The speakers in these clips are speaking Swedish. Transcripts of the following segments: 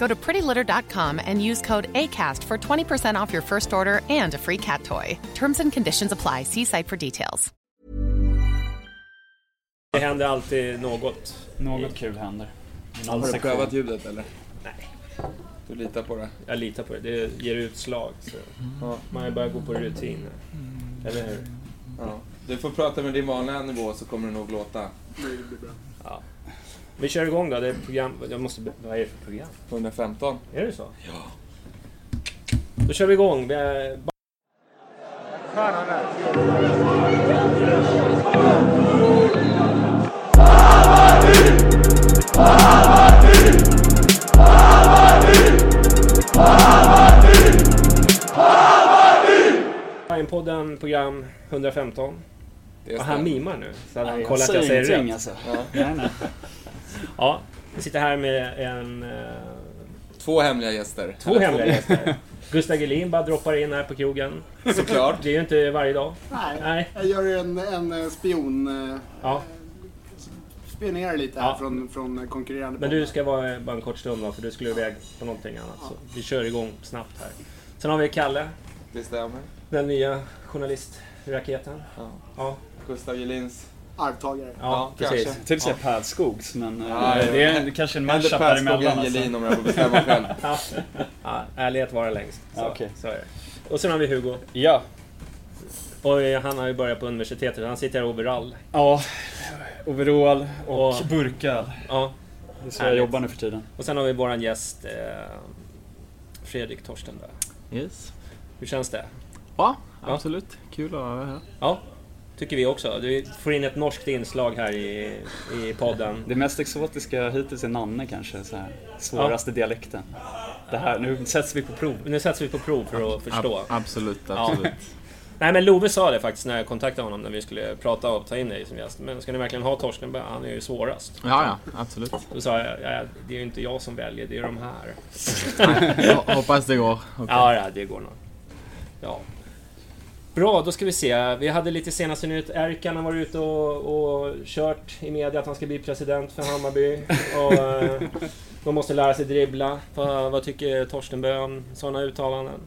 Go to prettylitter.com and use code ACAST for 20% off your first order and a free cat toy. Terms and conditions apply. See site for details. Det händer alltid något. Något kul händer. Har du prövat ljudet eller? Nej. Du litar på det? Jag litar på det. Det ger utslag. Så Ja. Man börjar gå på rutiner. Eller hur? ja. Du får prata med din vanliga nivå så kommer det nog låta. Ja. Vi kör igång då. Det är program... Jag måste... Vad är det för program? 115. Är det så? Ja. Då kör vi igång. Vi är... Bajenpodden program 115. Det är Och han mimar nu. Så han Jag kollar att jag säger rätt. Alltså. Ja. Nej, nej. Ja, vi sitter här med en... Eh, Två hemliga gäster. två hemliga gäster. Gustav Gelin bara droppar in här på krogen. Såklart. Det är ju inte varje dag. Nej, Nej. jag gör en, en spion... eh, Ja. Spionerar lite här Ja. från, från konkurrerande Men du ska vara bara en kort stund då, för du skulle iväg på någonting annat. Så vi kör igång snabbt här. Sen har vi Kalle, Det stämmer. den nya journalistraketen. Ja. Ja, Gustav Gelins. Arvtagare. ja, Ja, precis. kanske. Till säga Pärlskogs, men eh, Ja, ja. det är kanske en Per däremellan. Skogen Alltså. Gelin om jag får bestämma själv. Ja. Ja, ärlighet vara längst. Så, Ja, okej. så är det. Och sen har vi Hugo. Ja. Och eh, han har ju börjat på universitetet. Han sitter här i overall. ja, overall och, Och- burkar. Ja. Det är så jag jobbar nu för tiden. Och sen har vi våran gäst eh, Fredrik Torstenberg. Yes. Hur känns det? Ja, Ja. absolut. Kul att vara här. Ja, tycker vi också. Du får in ett norskt inslag här i, i podden. Det mest exotiska hittills är Nanne kanske, så här. svåraste dialekten. Det här, nu sätts vi på prov. Nu sätts vi på prov för att förstå. Ab- absolut, Ja. absolut. Nej men Love sa det faktiskt när jag kontaktade honom när vi skulle prata och ta in dig som gäst. Men ska ni verkligen ha Torstenberg? Han är ju svårast. Ja, ja, absolut. Då sa jag, ja, det är ju inte jag som väljer, det är de här. Jag hoppas det går. Okej. Ja, ja, det går nog. Ja. Bra, då ska vi se. Vi hade lite senaste nytt. Erkan har varit ute och, och kört i media att han ska bli president för Hammarby. Och, eh, de måste lära sig dribbla. Vad, vad tycker Torstenberg om sådana uttalanden?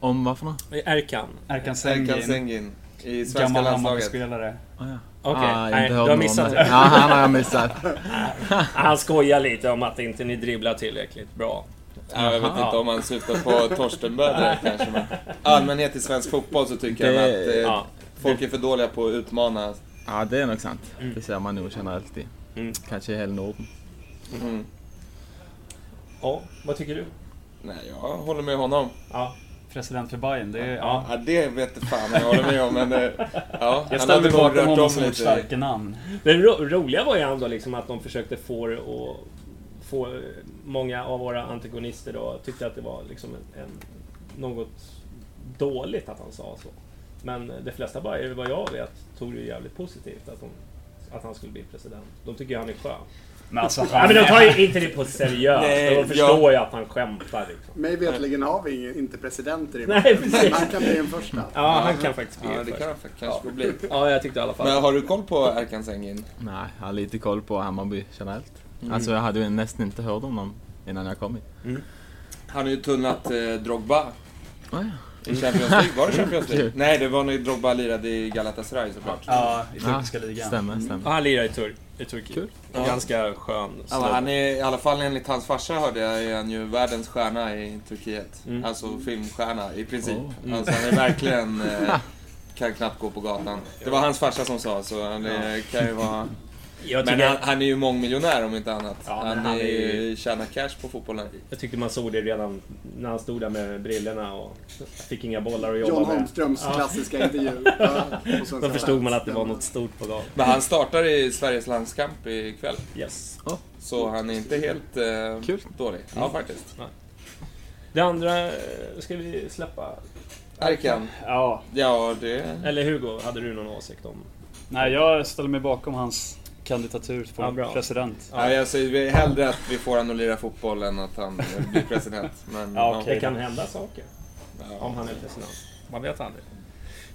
Om vad för något? Erkan? Erkan Erkan Sengin, Sengin. I svenska gammal landslaget. Hammarby-spelare. Ah, ja. Okej, Ah, nej, du har missat det. Ja, han har jag missat. Han skojar lite om att inte ni dribblar tillräckligt bra. Ja, jag vet inte om han syftar på Torstenberg direkt kanske. Men allmänhet i svensk fotboll så tycker Det- han att eh, Ja. folk är för dåliga på att utmana. Ja, det är nog sant. Mm. Det ser man nog generellt i. Mm. Kanske i hela Norden. Mm. Ja, vad tycker du? Nej, jag håller med honom. Ja, President för Bayern. Det är, Ja. ja. Det vet fan jag håller med om, men... eh, Ja, Jag ställer hade mig bakom honom om som ett lite. starka namn. Det ro roliga var ju ändå liksom att de försökte få det att få många av våra antagonister då tyckte att det var liksom en, en, något dåligt att han sa så. Men de flesta bara, vad jag vet, tog det jävligt positivt att, de, att han skulle bli president. De tycker ju han är skön. Men alltså, Ja, men de tar ju inte det på seriöst. Nej, de förstår ja. ju att han skämtar liksom. Mig veterligen har vi ingen- inte presidenter i Nej, precis. men Han kan bli den första. Ja, han kan faktiskt bli Ja, det kan han kanske få bli. Ja, jag tyckte i alla fall. Men har du koll på Erkan Sengin? Nej, jag har lite koll på Hammarby generellt. Mm. Alltså jag hade ju nästan inte hört om dem innan jag kom hit. Han har ju tunnat eh, Drogba. Ah, ja. I Champions League, var det Champions League? Nej, det var när Drogba lirade i Galatasaray såklart. Ja, i Ja, turkiska ligan. Stämmer, Ja, stämmer. han lirar i, Tur i Turkiet. Kul. En Ganska skön Ja, snubbe. han är, i alla fall enligt hans farsa hörde jag, är han ju världens stjärna i Turkiet. Mm. Alltså filmstjärna, i princip. Oh. Alltså han är verkligen... Eh, kan knappt gå på gatan. Det var hans farsa som sa, så han är, kan ju vara... Jag Men han, han är ju mångmiljonär om inte annat. Ja, han, han är ju, tjänar cash på fotbollen. jag tyckte man såg det redan när han stod där med brillorna och fick inga bollar att jobba John med. Holmströms Ja. klassiska intervju. Då förstod man att det var något stort på gång. Men han startar i Sveriges landskamp ikväll. Yes. Så han är inte helt eh, Kul. dålig. Ja, faktiskt. Det andra eh, ska vi släppa. Erkan. Ja, Ja, det... Eller Hugo, hade du någon åsikt om? nej jag ställer mig bakom hans kandidatur på Ja, bra. president. Ja, jag säger hellre att vi får han att lira fotboll än att han eh, blir president. Men, Ja, okej. Det kan hända saker Ja. om han är president. Man vet aldrig.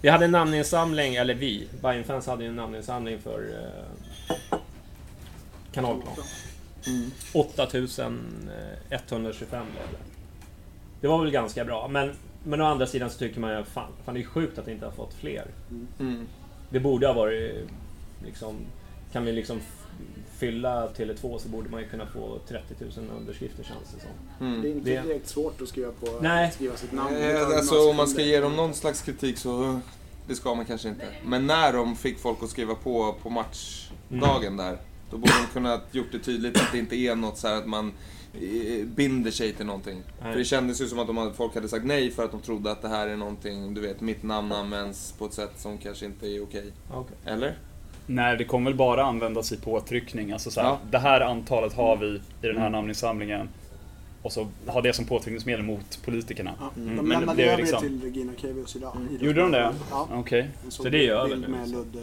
Vi hade en namninsamling, eller vi, Bajen-fans hade ju en namninsamling för eh, Kanalplan. Mm. 8125 blev det. Det var väl ganska bra, men, men å andra sidan så tycker man ju fan, fan det är sjukt att det inte har fått fler. Mm. Det borde ha varit liksom... Kan vi liksom fylla Tele2 så borde man ju kunna få 30 000 underskrifter känns det som. Det är Mm. inte Det- direkt svårt att skriva på Nej. skriva sitt namn. Eh, några Alltså om man ska ge dem någon slags kritik så det ska man kanske inte. Men när de fick folk att skriva på på matchdagen där, då borde de kunna gjort det tydligt att det inte är något så här att man eh, binder sig till någonting. Nej. För det kändes ju som att de hade, folk hade sagt nej för att de trodde att det här är någonting, du vet, mitt namn används på ett sätt som kanske inte är okej. Okej. Eller? Nej, det kommer väl bara användas i påtryckning. Alltså så här, Ja. Det här antalet har vi i den här namninsamlingen. Och så ha det som påtryckningsmedel mot politikerna. Ja, Mm, de men lämnade det är över liksom- det till Regina Kevius idag. Gjorde de det? Ja. Okej. En Så det gör väl med så. Ludde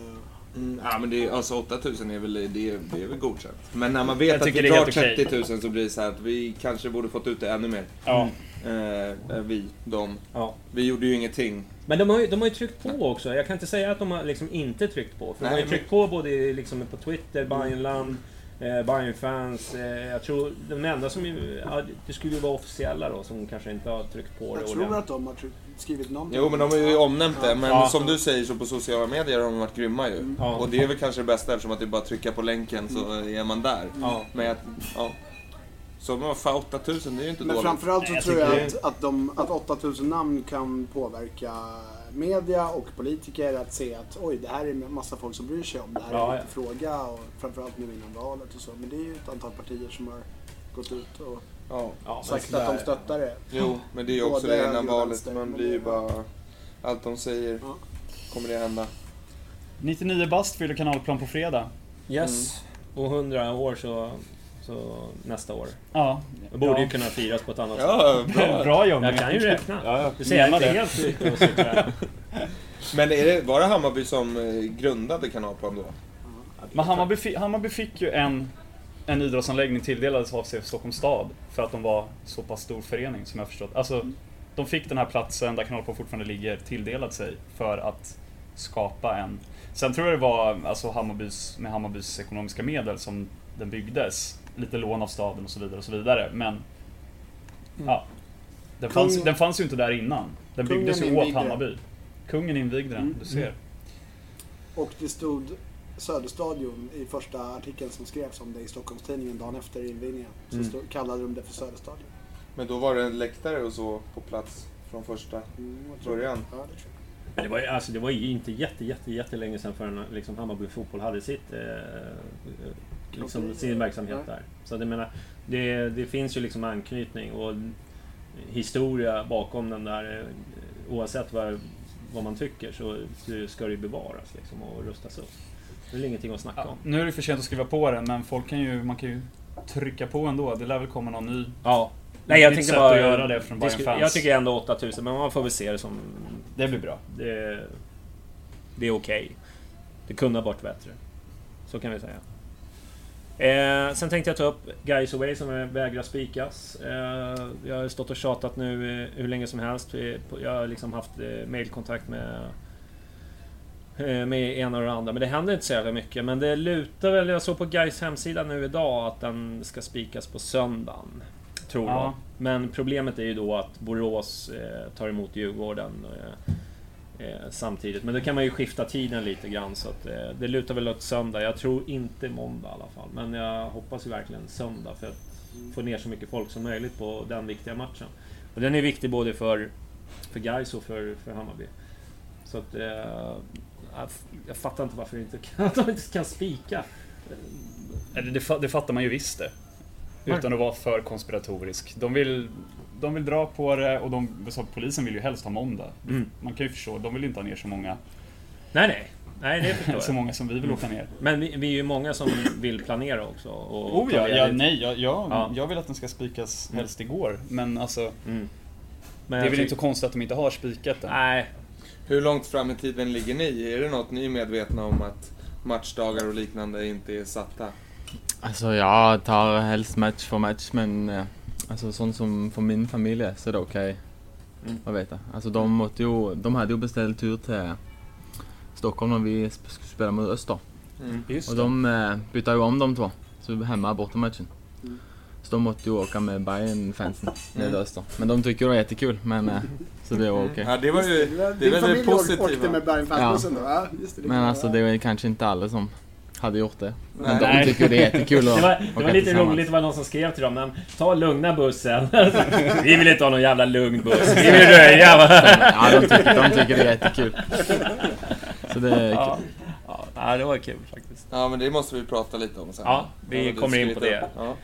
Mm, ja men det är, alltså 8000 är väl, det är, det är väl godkänt. Men när man vet att vi det drar helt okej. 30 000 så blir det så här att vi kanske borde fått ut det ännu mer. Ja. Eh, vi, de. Ja. Vi gjorde ju ingenting. Men de har, ju, de har ju tryckt på också. Jag kan inte säga att de har liksom inte tryckt på. För de har ju Nej, tryckt på både liksom på Twitter, Bajenland, eh, Bajenfans. Eh, jag tror de enda som ju, ja, det skulle ju vara officiella då som kanske inte har tryckt på det. Jag tror ordentligt. att de har skrivit någonting. Jo men de har ju omnämnt det. Men Ja. som du säger så på sociala medier har de varit grymma ju. Ja. Och det är väl kanske det bästa eftersom att det är bara att trycka på länken så är man där. Men att, ja. Så men för 8000 det är ju inte Men dåligt. framförallt så Nej, jag tror jag att, att, de, att 8000 namn kan påverka media och politiker att se att oj, det här är en massa folk som bryr sig om det här. Ja, är en ja. fråga och framförallt nu innan valet och så. Men det är ju ett antal partier som har gått ut och Ja. Sagt att de stöttar det. Jo, men det är ju också Både det innan valet. Man blir ju bara... Allt de säger Ja. kommer det hända. 99 bast fyller kanalplan på fredag. Yes. Och 100 år så, så nästa år. Ja. Det borde ju ja. kunna firas på ett annat sätt. Ja, bra. Bra Johnny. Jag kan ju räkna. Ja, jag Du ser, jag är helt ute. Men är det, var det Hammarby som eh, grundade Kanalplan då? Men Hammarby, Hammarby fick ju en, en idrottsanläggning tilldelades av sig Stockholms stad för att de var så pass stor förening som jag förstått. Alltså, de fick den här platsen där Kanalplan fortfarande ligger tilldelad sig för att skapa en... Sen tror jag det var alltså Hammarbys, med Hammarbys ekonomiska medel som den byggdes. Lite lån av staden och så vidare och så vidare. Men ja, den, Kung- fanns, den fanns ju inte där innan. Den Kungen byggdes ju åt. Hammarby. Kungen invigde den, Mm. du ser. Och det stod Söderstadion i första artikeln som skrevs om det i Stockholms-Tidningen dagen efter invigningen. Så Mm. stod, kallade de det för Söderstadion. Men då var det en läktare och så på plats från första Mm, början. Ja, det tror jag. Men det var, ju- alltså, det var ju inte jätte, jätte, jättelänge sedan förrän liksom Hammarby fotboll hade sitt, eh, liksom, Lotteri, sin verksamhet nej. där. Så det, menar, det, det finns ju liksom anknytning och historia bakom den där. eh, Oavsett vad, vad man tycker så, så ska det ju bevaras liksom, och rustas upp. Det är väl ingenting att snacka Ja, om. nu är det för sent att skriva på den, men folk kan ju, man kan ju trycka på ändå. Det lär väl komma någon ny. Ja. Nej, jag tänkte bara... att göra det från Bayern fans. Jag tycker ändå 8000, men man får väl se det som... Det blir bra. Det, det är okej. Det kunde ha varit bättre. Så kan vi säga. Eh, sen tänkte jag ta upp Guys Away som vägrar spikas. Eh, jag har stått och tjatat nu eh, hur länge som helst. Jag har liksom haft eh, mailkontakt med eh, med ena och det andra, men det händer inte så jävla mycket. Men det lutar väl, jag såg på Guys hemsida nu idag att den ska spikas på söndagen. tror Ja. jag. Men problemet är ju då att Borås eh, tar emot Djurgården samtidigt. Men då kan man ju skifta tiden lite grann så att eh, det lutar väl åt söndag. Jag tror inte måndag i alla fall. Men jag hoppas ju verkligen söndag för att få ner så mycket folk som möjligt på den viktiga matchen. Och den är viktig både för, för Gais och för, för Hammarby. Så att... Eh, jag, fattar inte varför inte kan, de inte kan spika. Det, det fattar man ju visst det. Utan att vara för konspiratorisk. De vill, de vill dra på det och de, så polisen vill ju helst ha måndag. Mm. Man kan ju förstå, de vill ju inte ha ner så många, Nej, nej. Nej, det förstår så jag. många som vi vill åka ner. Men vi, vi är ju många som vill planera också. Och Oh ja, ja nej, jag, jag, Ja. jag vill att den ska spikas Mm. helst igår. Men alltså, Mm. Men det är väl inte så konstigt att de inte har spikat den. Nej, Hur långt fram i tiden ligger ni? Är det något ni är medvetna om att matchdagar och liknande inte är satta? Alltså jag tar helst match för match men eh, alltså sånt som för min familj så är det okej Mm. att veta. Alltså de måste ju, de hade ju beställt tur till Stockholm när vi skulle spela mot Öster. Mm. Just Och det. de eh, bytte ju om de två. Så hemma bortamatchen. Mm. Så de måste ju åka med bayern fansen Mm. Öster. Men de tycker det är jättekul men eh, så det är Mm. okej. Ja, det var ju... Det Din väl det familj åkte positiva. med Bergen-fanbussen då? Ja, just det, det Men alltså det är kanske inte alla som hade gjort det. Men Nej. de tycker det är jättekul att det var, det var lite roligt, det var någon som skrev till dem, men ta lugna bussen. vi vill inte ha någon jävla lugn buss, vi vill röja. va? Ja, de tycker, de tycker det är jättekul. Så det är ja. kul. Ja, ja, det var kul faktiskt. Ja, men det måste vi prata lite om sen. Ja, vi Ja, kommer in på det. Ja.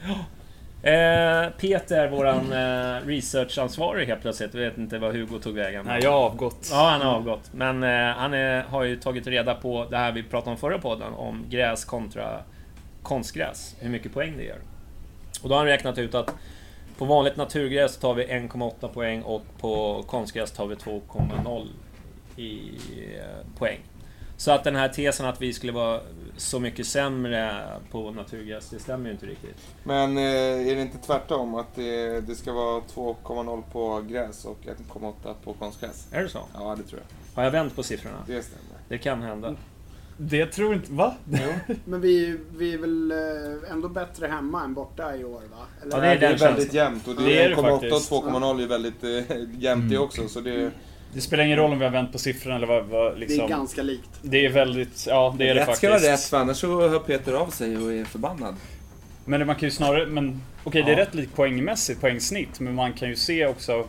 Eh, Peter, våran eh, researchansvarig helt plötsligt, jag vet inte vad Hugo tog vägen. Nej, jag har avgått. Ja, han har avgått. Men eh, han är, har ju tagit reda på det här vi pratade om förra podden, om gräs kontra konstgräs. Hur mycket poäng det gör. Och då har han räknat ut att på vanligt naturgräs tar vi 1,8 poäng och på konstgräs tar vi 2,0 i eh, poäng. Så att den här tesen att vi skulle vara så mycket sämre på naturgräs, det stämmer ju inte riktigt. Men eh, är det inte tvärtom? Att det, det ska vara 2,0 på gräs och 1,8 på konstgräs? Är det så? Ja, det tror jag. Har jag vänt på siffrorna? Det stämmer. Det kan hända. Det tror inte... Va? Men vi, vi är väl eh, ändå bättre hemma än borta i år va? Eller? Ja, det är Det är väldigt jämnt och det Det är är det 1,8 och faktiskt. 2,0 är väldigt eh, jämnt det också. Så det, Det spelar ingen roll om vi har vänt på siffrorna eller vad, vad Det liksom... är ganska likt. Det är väldigt, ja det är det rätt faktiskt. ska vara rätt, för annars så hör Peter av sig och är förbannad. Men man kan ju snarare, men okej det är Ja. rätt likt poängmässigt, poängsnitt, men man kan ju se också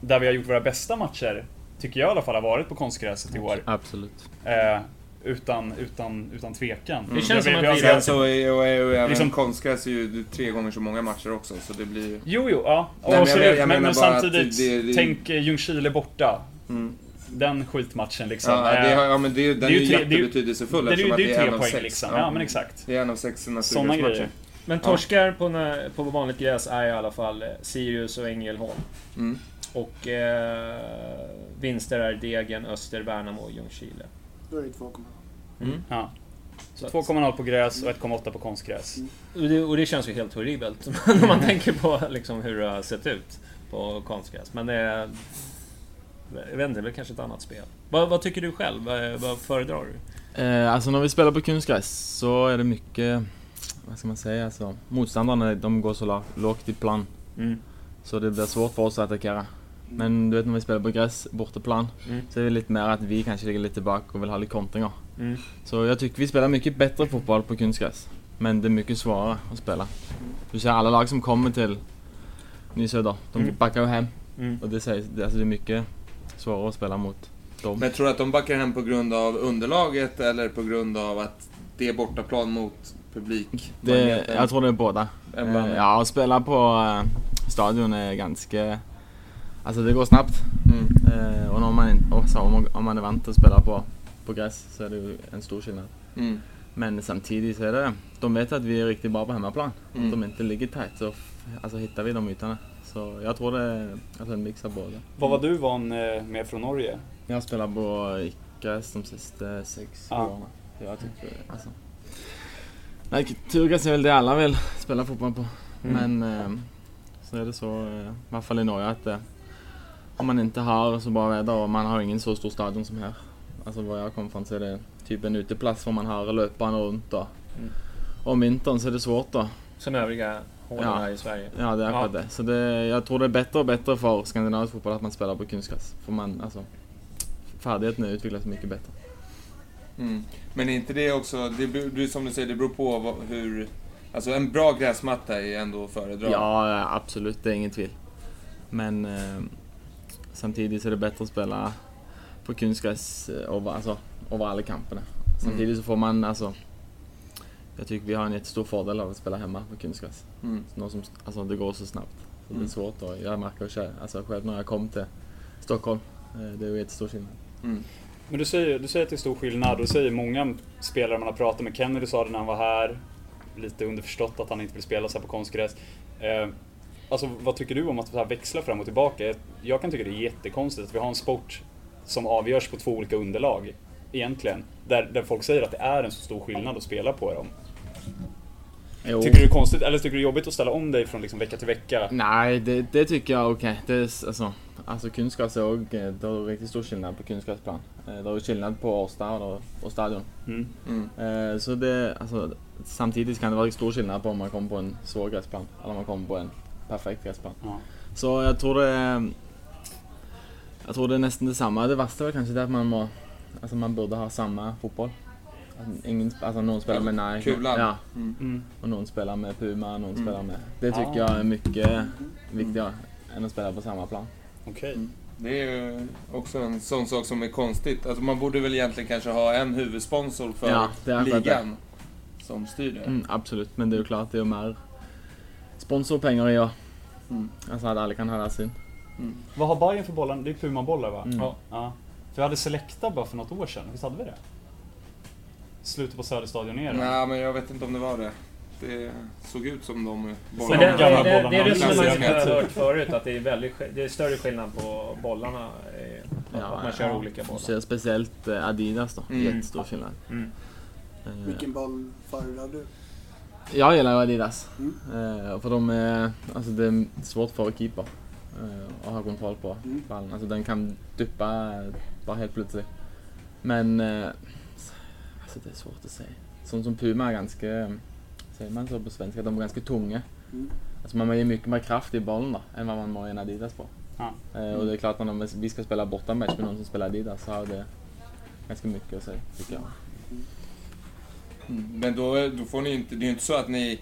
där vi har gjort våra bästa matcher, tycker jag i alla fall har varit på konstgräset i år. Absolut. Eh, utan, utan, utan tvekan. Det känns som att vi- Sen så är, och, är, och även Liksom- konstgräs är ju tre gånger så många matcher också, så det blir ju... Jo, jo, ja. Nej, men jag jag men, men samtidigt, det- det- tänk eh, Ljungskile borta. Mm. Den skitmatchen liksom. Ja, det, ja men det, den det är ju ju tre- det är ju- jättebetydelsefull det är ju eftersom det är ju det är tre en av poäng sex. liksom. Ja, men exakt. Det är en av sex naturgräsmatcher. grejer. Men torskar på, nä- på vanligt gräs är i alla fall eh, Sirius och Ängelholm. Mm. Och eh, vinster är Degen, Öster, Värnamo och Ljungskile. Då är det 2,0. Mm. Ja. Så att- 2,0 på gräs och 1,8 på konstgräs. Och det, och det känns ju helt horribelt när man tänker på liksom hur det har sett ut på konstgräs. Men det är... Jag vet inte, det är väl kanske ett annat spel. Vad, vad tycker du själv? Vad, vad föredrar du? Eh, alltså när vi spelar på kunstgräs så är det mycket, vad ska man säga, alltså motståndarna de går så lågt i plan. Mm. Så det blir svårt för oss att attackera. Men du vet när vi spelar på gräs, bortaplan, Mm. så är det lite mer att vi kanske ligger lite tillbaka och vill ha lite kontringar. Mm. Så jag tycker vi spelar mycket bättre fotboll på kunstgräs. Men det är mycket svårare att spela. Du ser alla lag som kommer till Nysöder, de Mm. backar ju hem. Mm. Och det, sägs, alltså det är mycket svårare att spela mot dem. Men tror du att de backar hem på grund av underlaget eller på grund av att det är bortaplan mot publik? Det, jag tror det är båda. Eh, Ja, att spela på eh, stadion är ganska... Alltså det går snabbt. Mm. Eh, och, man, in- och så, om, man, om man är van att spela på, på gräs så är det ju en stor skillnad. Mm. Men samtidigt så är det... De vet att vi är riktigt bra på hemmaplan. Mm. Att de inte ligger tätt så alltså, hittar vi de ytorna. Så jag tror det är alltså, en mix av båda. Vad var du van eh, med från Norge? Jag har spelat på gräs de sista sex Ja. åren. Jag tycker alltså... Nej, turgräs är väl det alla vill spela fotboll på. Mm. Men eh, så är det så, eh, i alla fall i Norge, att eh, om man inte har så bra väder och man har ingen så stor stadion som här. Alltså var jag kommer från så är det typ en uteplats där man har löpbana runt och Mm. om vintern så är det svårt då. Som övriga hårdare Ja. här i Sverige. Ja, det är akkurat det. Så det, jag tror det är bättre och bättre för skandinavisk fotboll att man spelar på kunstgräs. För man, alltså, färdigheterna utvecklas mycket bättre. Mm. Men är inte det också, det, som du säger, det beror på vad, hur... Alltså en bra gräsmatta är ändå att föredra. Ja, ja, absolut. Det är inget tvivel. Men eh, samtidigt så är det bättre att spela på kunstgräs eh, över, alltså, över alla kamperna. Samtidigt så får man alltså... Jag tycker vi har en jättestor fördel av att spela hemma på kunstgräs. Mm. Något som, alltså det går så snabbt. Så det Mm. är svårt och jag märker själv, alltså själv när jag kom till Stockholm. eh, Det är ju jättestor skillnad. Mm. Men du säger, du säger att det är stor skillnad och du säger många spelare man har pratat med. Kennedy sa det när han var här. Lite underförstått att han inte vill spela så här på konstgräs. Eh, alltså vad tycker du om att så här växla fram och tillbaka? Jag kan tycka det är jättekonstigt att vi har en sport som avgörs på två olika underlag. Egentligen. Där, där folk säger att det är en så stor skillnad att spela på dem. Jo. Tycker du det är konstigt, eller tycker du det är jobbigt att ställa om dig från liksom vecka till vecka? Nej, det, det tycker jag okej. Det är s- alltså, alltså är också, det är riktigt stor skillnad på kunstgräsplan. Eh, Det är ju skillnad på Årsta och, och stadion. Mm. Mm. Eh, Så det, alltså, samtidigt kan det vara stor skillnad på om man kommer på en svår gräsplan eller om man kommer på en perfekt gräsplan. Ja. Så jag tror det är, jag tror det är nästan detsamma. Det värsta är kanske det att man må, alltså man borde ha samma fotboll. Att ingen, alltså någon spelar med Nike. Kulan. Ja, Mm. Mm. och någon spelar med Puma, någon Mm. spelar med... Det tycker Ah. jag är mycket viktigare än att spela på samma plan. Okej. Det är ju också en sån sak som är konstigt. Alltså man borde väl egentligen kanske ha en huvudsponsor för Ja, det är akkurat ligan som styr det. Mm, absolut, men det är ju klart det är ju mer sponsorpengar i år. Mm. Alltså att alla kan ha sin. Vad har Bayern för bollar? Det är Puma-bollar va? Mm. Ja. ja. För vi hade Selecta bara för något år sedan, visst hade vi det? Slutet på Söderstadion ner. Nej, men jag vet inte om det var det. Det såg ut som de bollarna. det, det, det, det är resonemanget jag har hört förut, att det är, väldigt, det är större skillnad på bollarna. eh, Att, att man kör ja. olika bollar. ser speciellt eh, Adidas då, Mm. jättestor skillnad. Mm. Eh, Vilken boll föredrar du? Jag gillar Adidas. Mm. För de är, alltså det är svårt för keeper eh, att ha kontroll på Mm. ballen. Alltså den kan duppa eh, bara helt plötsligt. Men eh, alltså det är svårt att säga. Sånt som Puma är ganska, säger man så på svenska, de är ganska tunga. Mm. Alltså man ger mycket mer kraft i bollen då, än vad man må i en Adidas på. Ja. Eh, och det är klart att om vi ska spela bortamatch med någon som spelar Adidas så har det ganska mycket att säga, tycker jag. Mm. Men då, då får ni inte, det är ju inte så att ni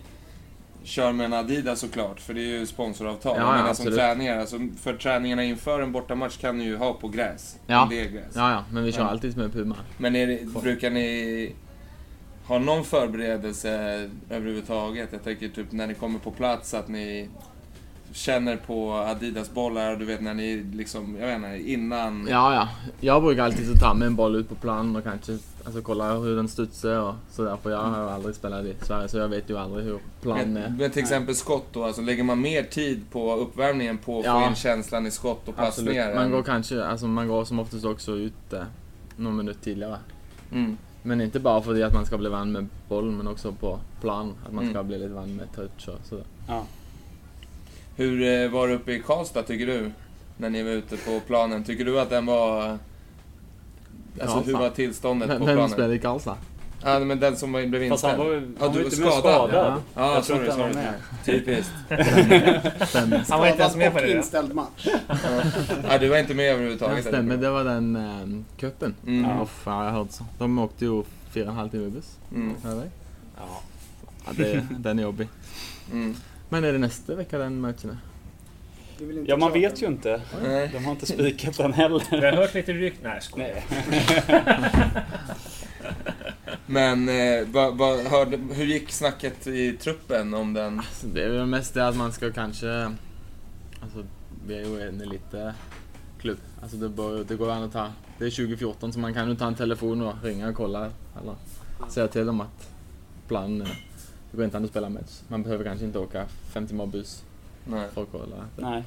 kör med en Adidas såklart, för det är ju sponsoravtal. Ja, Jag ja, som träningar, alltså för träningarna inför en bortamatch kan ni ju ha på gräs. Ja. Det är gräs. Ja, ja, men vi kör Ja. alltid med Puma. Men det, brukar ni ha någon förberedelse överhuvudtaget? Jag tänker typ när ni kommer på plats att ni känner på Adidas-bollar, du vet när ni liksom, jag vet inte, innan... Ja, ja. Jag brukar alltid så ta med en boll ut på planen och kanske alltså, kolla hur den studsar och sådär. För jag har ju aldrig spelat i Sverige så jag vet ju aldrig hur planen Men, är. men till exempel skott då, alltså lägger man mer tid på uppvärmningen på att få Ja. in känslan i skott och Absolut. passningar? Man än- går kanske, alltså man går som oftast också ut eh, någon minut tidigare. Mm. Men inte bara för att man ska bli van med bollen men också på plan. Att man ska Mm. bli lite van med touch och sådär. Ja. Hur eh, var det uppe i Karlstad tycker du? När ni var ute på planen. Tycker du att den var... Alltså hur var tillståndet Vem på vem planen? spelar i Karlstad? Ja, men den som blev Fast han inställd. var, ja, han du var var inte skadad. skadad. Ja, Jag tror sorry, inte han var sorry. med. Typiskt. Stämmer. Han var inte ens med på det. inställd match. Ja, du var inte med Ja, överhuvudtaget? stämmer. eller? Det var den um, cupen. Mm. Ja. Ja, jag hörde så. De åkte ju fyra och en halv timme buss. Mm. Eller? Ja. Ja, det, den är jobbig. Mm. Men är det nästa vecka den matchen är? Det vill inte ja, man vet ju inte. Nej. De har inte spikat den Vi har heller. hört lite rykt... Nej. Nej. Men eh, vad, vad, hörde, hur gick snacket i truppen om den? Alltså, det är väl mest det att man ska kanske... Alltså, vi är ju en elitklubb. Alltså det, bör, det går an att ta... Det är 2014 så man kan ju ta en telefon och ringa och kolla. Eller säga till dem att plan... eh, Det går inte an att spela match. Man behöver kanske inte åka fem timmar buss Nej. för att kolla. Nej,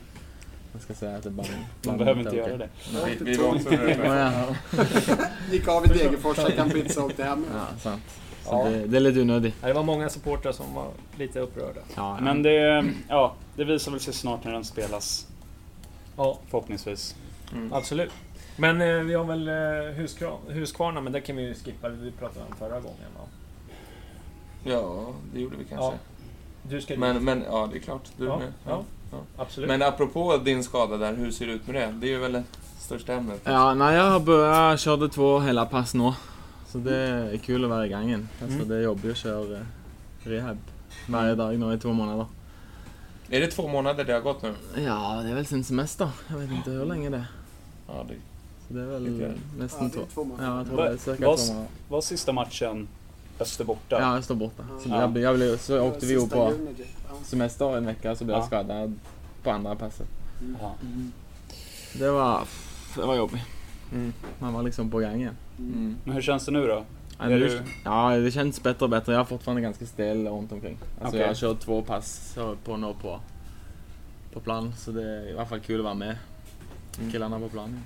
Man ska säga att det bara... man behöver inte göra det. Vi, vi var också. Ja, Gick av i Degerfors, käkade en pizza och åkte hem. ja, sant. Så Ja. det, det är lite onödigt. Ja, Det var många supportrar som var lite upprörda. Ja, Men det, ja, det visar väl sig snart när den spelas. Ja, Förhoppningsvis. Mm. absolut. Men eh, vi har väl eh, Huskvarna, Huskvarna, men det kan vi ju skippa. Vi pratade om förra gången. Va? Ja, det gjorde vi kanske. Ja. Du ska Men, men ja, det är klart. Du Ja, med. ja. Ja. Absolut. Men apropå din skada där, hur ser det ut med det? Det är ju väl det största ämnet. Ja, nej, jag har börjat, jag körde två hela pass nu. Så det är kul att vara igång igen. Alltså, Mm. det är jobbigt att köra eh, rehab varje dag nu i två månader. Är det två månader det har gått nu? Ja, det är väl sin semester. Jag vet inte hur länge det är. Ja, det... Så det är väl nästan Ja, det är två. två månader. Ja, jag tror Vad- det är cirka vad- två månader. Var sista matchen Öster borta? Ja, står borta. Så, Ja. jag, blev- jag blev, så åkte vi Sista på typ. Semester en vecka så blev jag Ja. skadad på andra passet. Ja. Det var, det var jobbigt. Mm. Man var liksom på gång igen. Mm. Men hur känns det nu då? Ja, du- ja, det känns bättre och bättre. Jag är fortfarande ganska stel runt omkring. Alltså Okej. jag har kört två pass på nå på, på plan. Så det är i alla fall kul att vara med Mm. killarna på planen.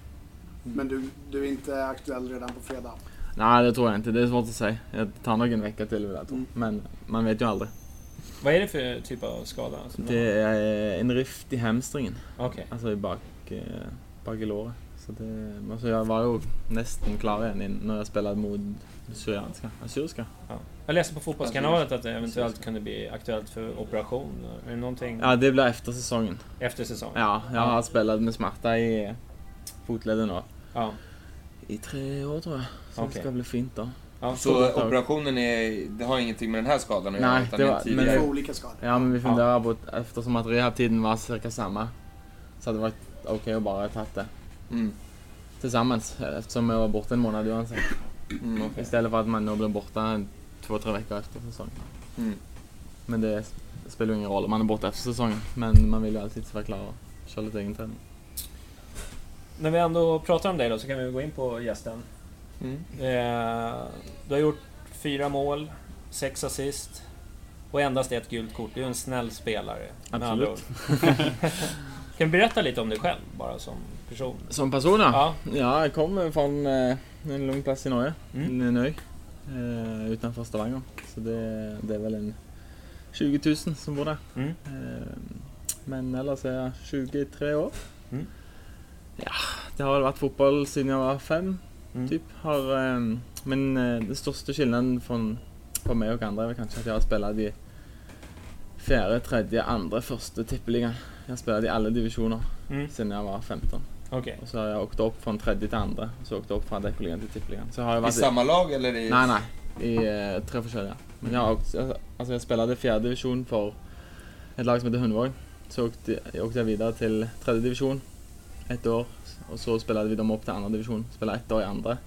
Men du, du är inte aktuell redan på fredag? Nej, det tror jag inte. Det är svårt att säga. Jag tar nog en vecka till vill jag tro. Mm. Men man vet ju aldrig. Vad är det för typ av skada? som du har? Det är en rift i hamstringen. Okej. Alltså i bak, eh, bak i låret. Så det, alltså jag var ju nästan klar igen när jag spelade mot Syrianska. Assyriska. Ja. Jag läste på Fotbollskanalet att det eventuellt kunde bli aktuellt för operation. Är det någonting Ja, det blir efter säsongen. efter säsongen? Ja, jag har spelat med smärta i fotleden nu. Ja. I tre år tror jag. Så Okej. det ska bli fint då. Ja. Så operationen är, det har ingenting med den här skadan att göra? Nej, utan det är var- Det men- två olika skador. Ja, men vi funderar på att eftersom att rehabtiden var cirka samma så hade det varit okej att bara ta det Mm. tillsammans eftersom jag var borta en månad oavsett. Mm, okej. Istället för att man nu blir borta en, två, tre veckor efter säsongen. Mm. Men det spelar ju ingen roll om man är borta efter säsongen. Men man vill ju alltid vara klar och köra lite egen träning. När vi ändå pratar om dig då så kan vi gå in på gästen. Mm. Eh, du har gjort fyra mål, sex assist och endast ett gult kort. Du är en snäll spelare. Absolut. kan du berätta lite om dig själv bara som person? Som person ja. Ja. Ja, jag kommer från eh, en lugn plats i Norge. Mm. Nöj. Eh, utanför Stavanger. Så det, det är väl en 20 000 som bor där. Mm. Eh, men ellers är jag 23 år. Mm. Ja, det har väl varit fotboll sedan jag var fem, Mm. typ. Har, eh, men eh, den största skillnaden från, från mig och andra är väl kanske att jag har spelat i fjärde, tredje, andra, första tippeligan. Jag har spelat i alla divisioner Mm. sedan jag var 15. Okej. Och så har jag åkt upp från tredje till andra. Och så åkt upp från Adecoligan till tippeligan. Så har jag I samma lag eller i... Nej, nej. I eh, tre forskjellige. Men jag, har åkt, alltså jag spelade fjärde division för ett lag som heter Hundvåg. Så åkte, jag åkte jag vidare till tredje division ett år. Och så spelade vi dem upp till andra division. Spelade ett år i andra.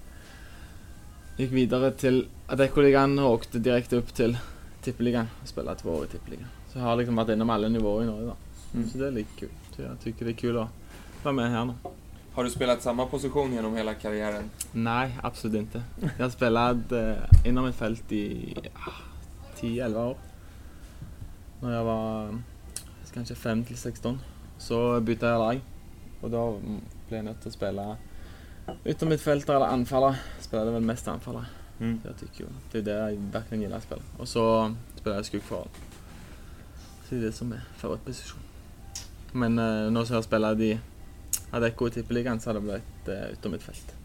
Gick vidare till Adecoligan och åkte direkt upp till tippeligan. Och spelade två år i tippeligan. Så jag har liksom varit inom alla nivåer i Norge då. Mm. Så det är lite kul. Så jag tycker det är kul att vara med här nu. Har du spelat samma position genom hela karriären? Nej, absolut inte. Jag spelade eh, inom ett fält i ah, 10-11 år. När jag var kanske 5 till 16. Så bytte jag lag. Och då blev jag nöjd att spela utom mittfältare eller anfallare. Spelade väl mest anfallare. Mm. Jag tycker det är det jag verkligen gillar att spela. Och så spelade jag skuggforward. Så det är det som är favoritposition. Men eh, har jag spelat i Adecco i tippeligan så har det blivit eh, utom mittfält.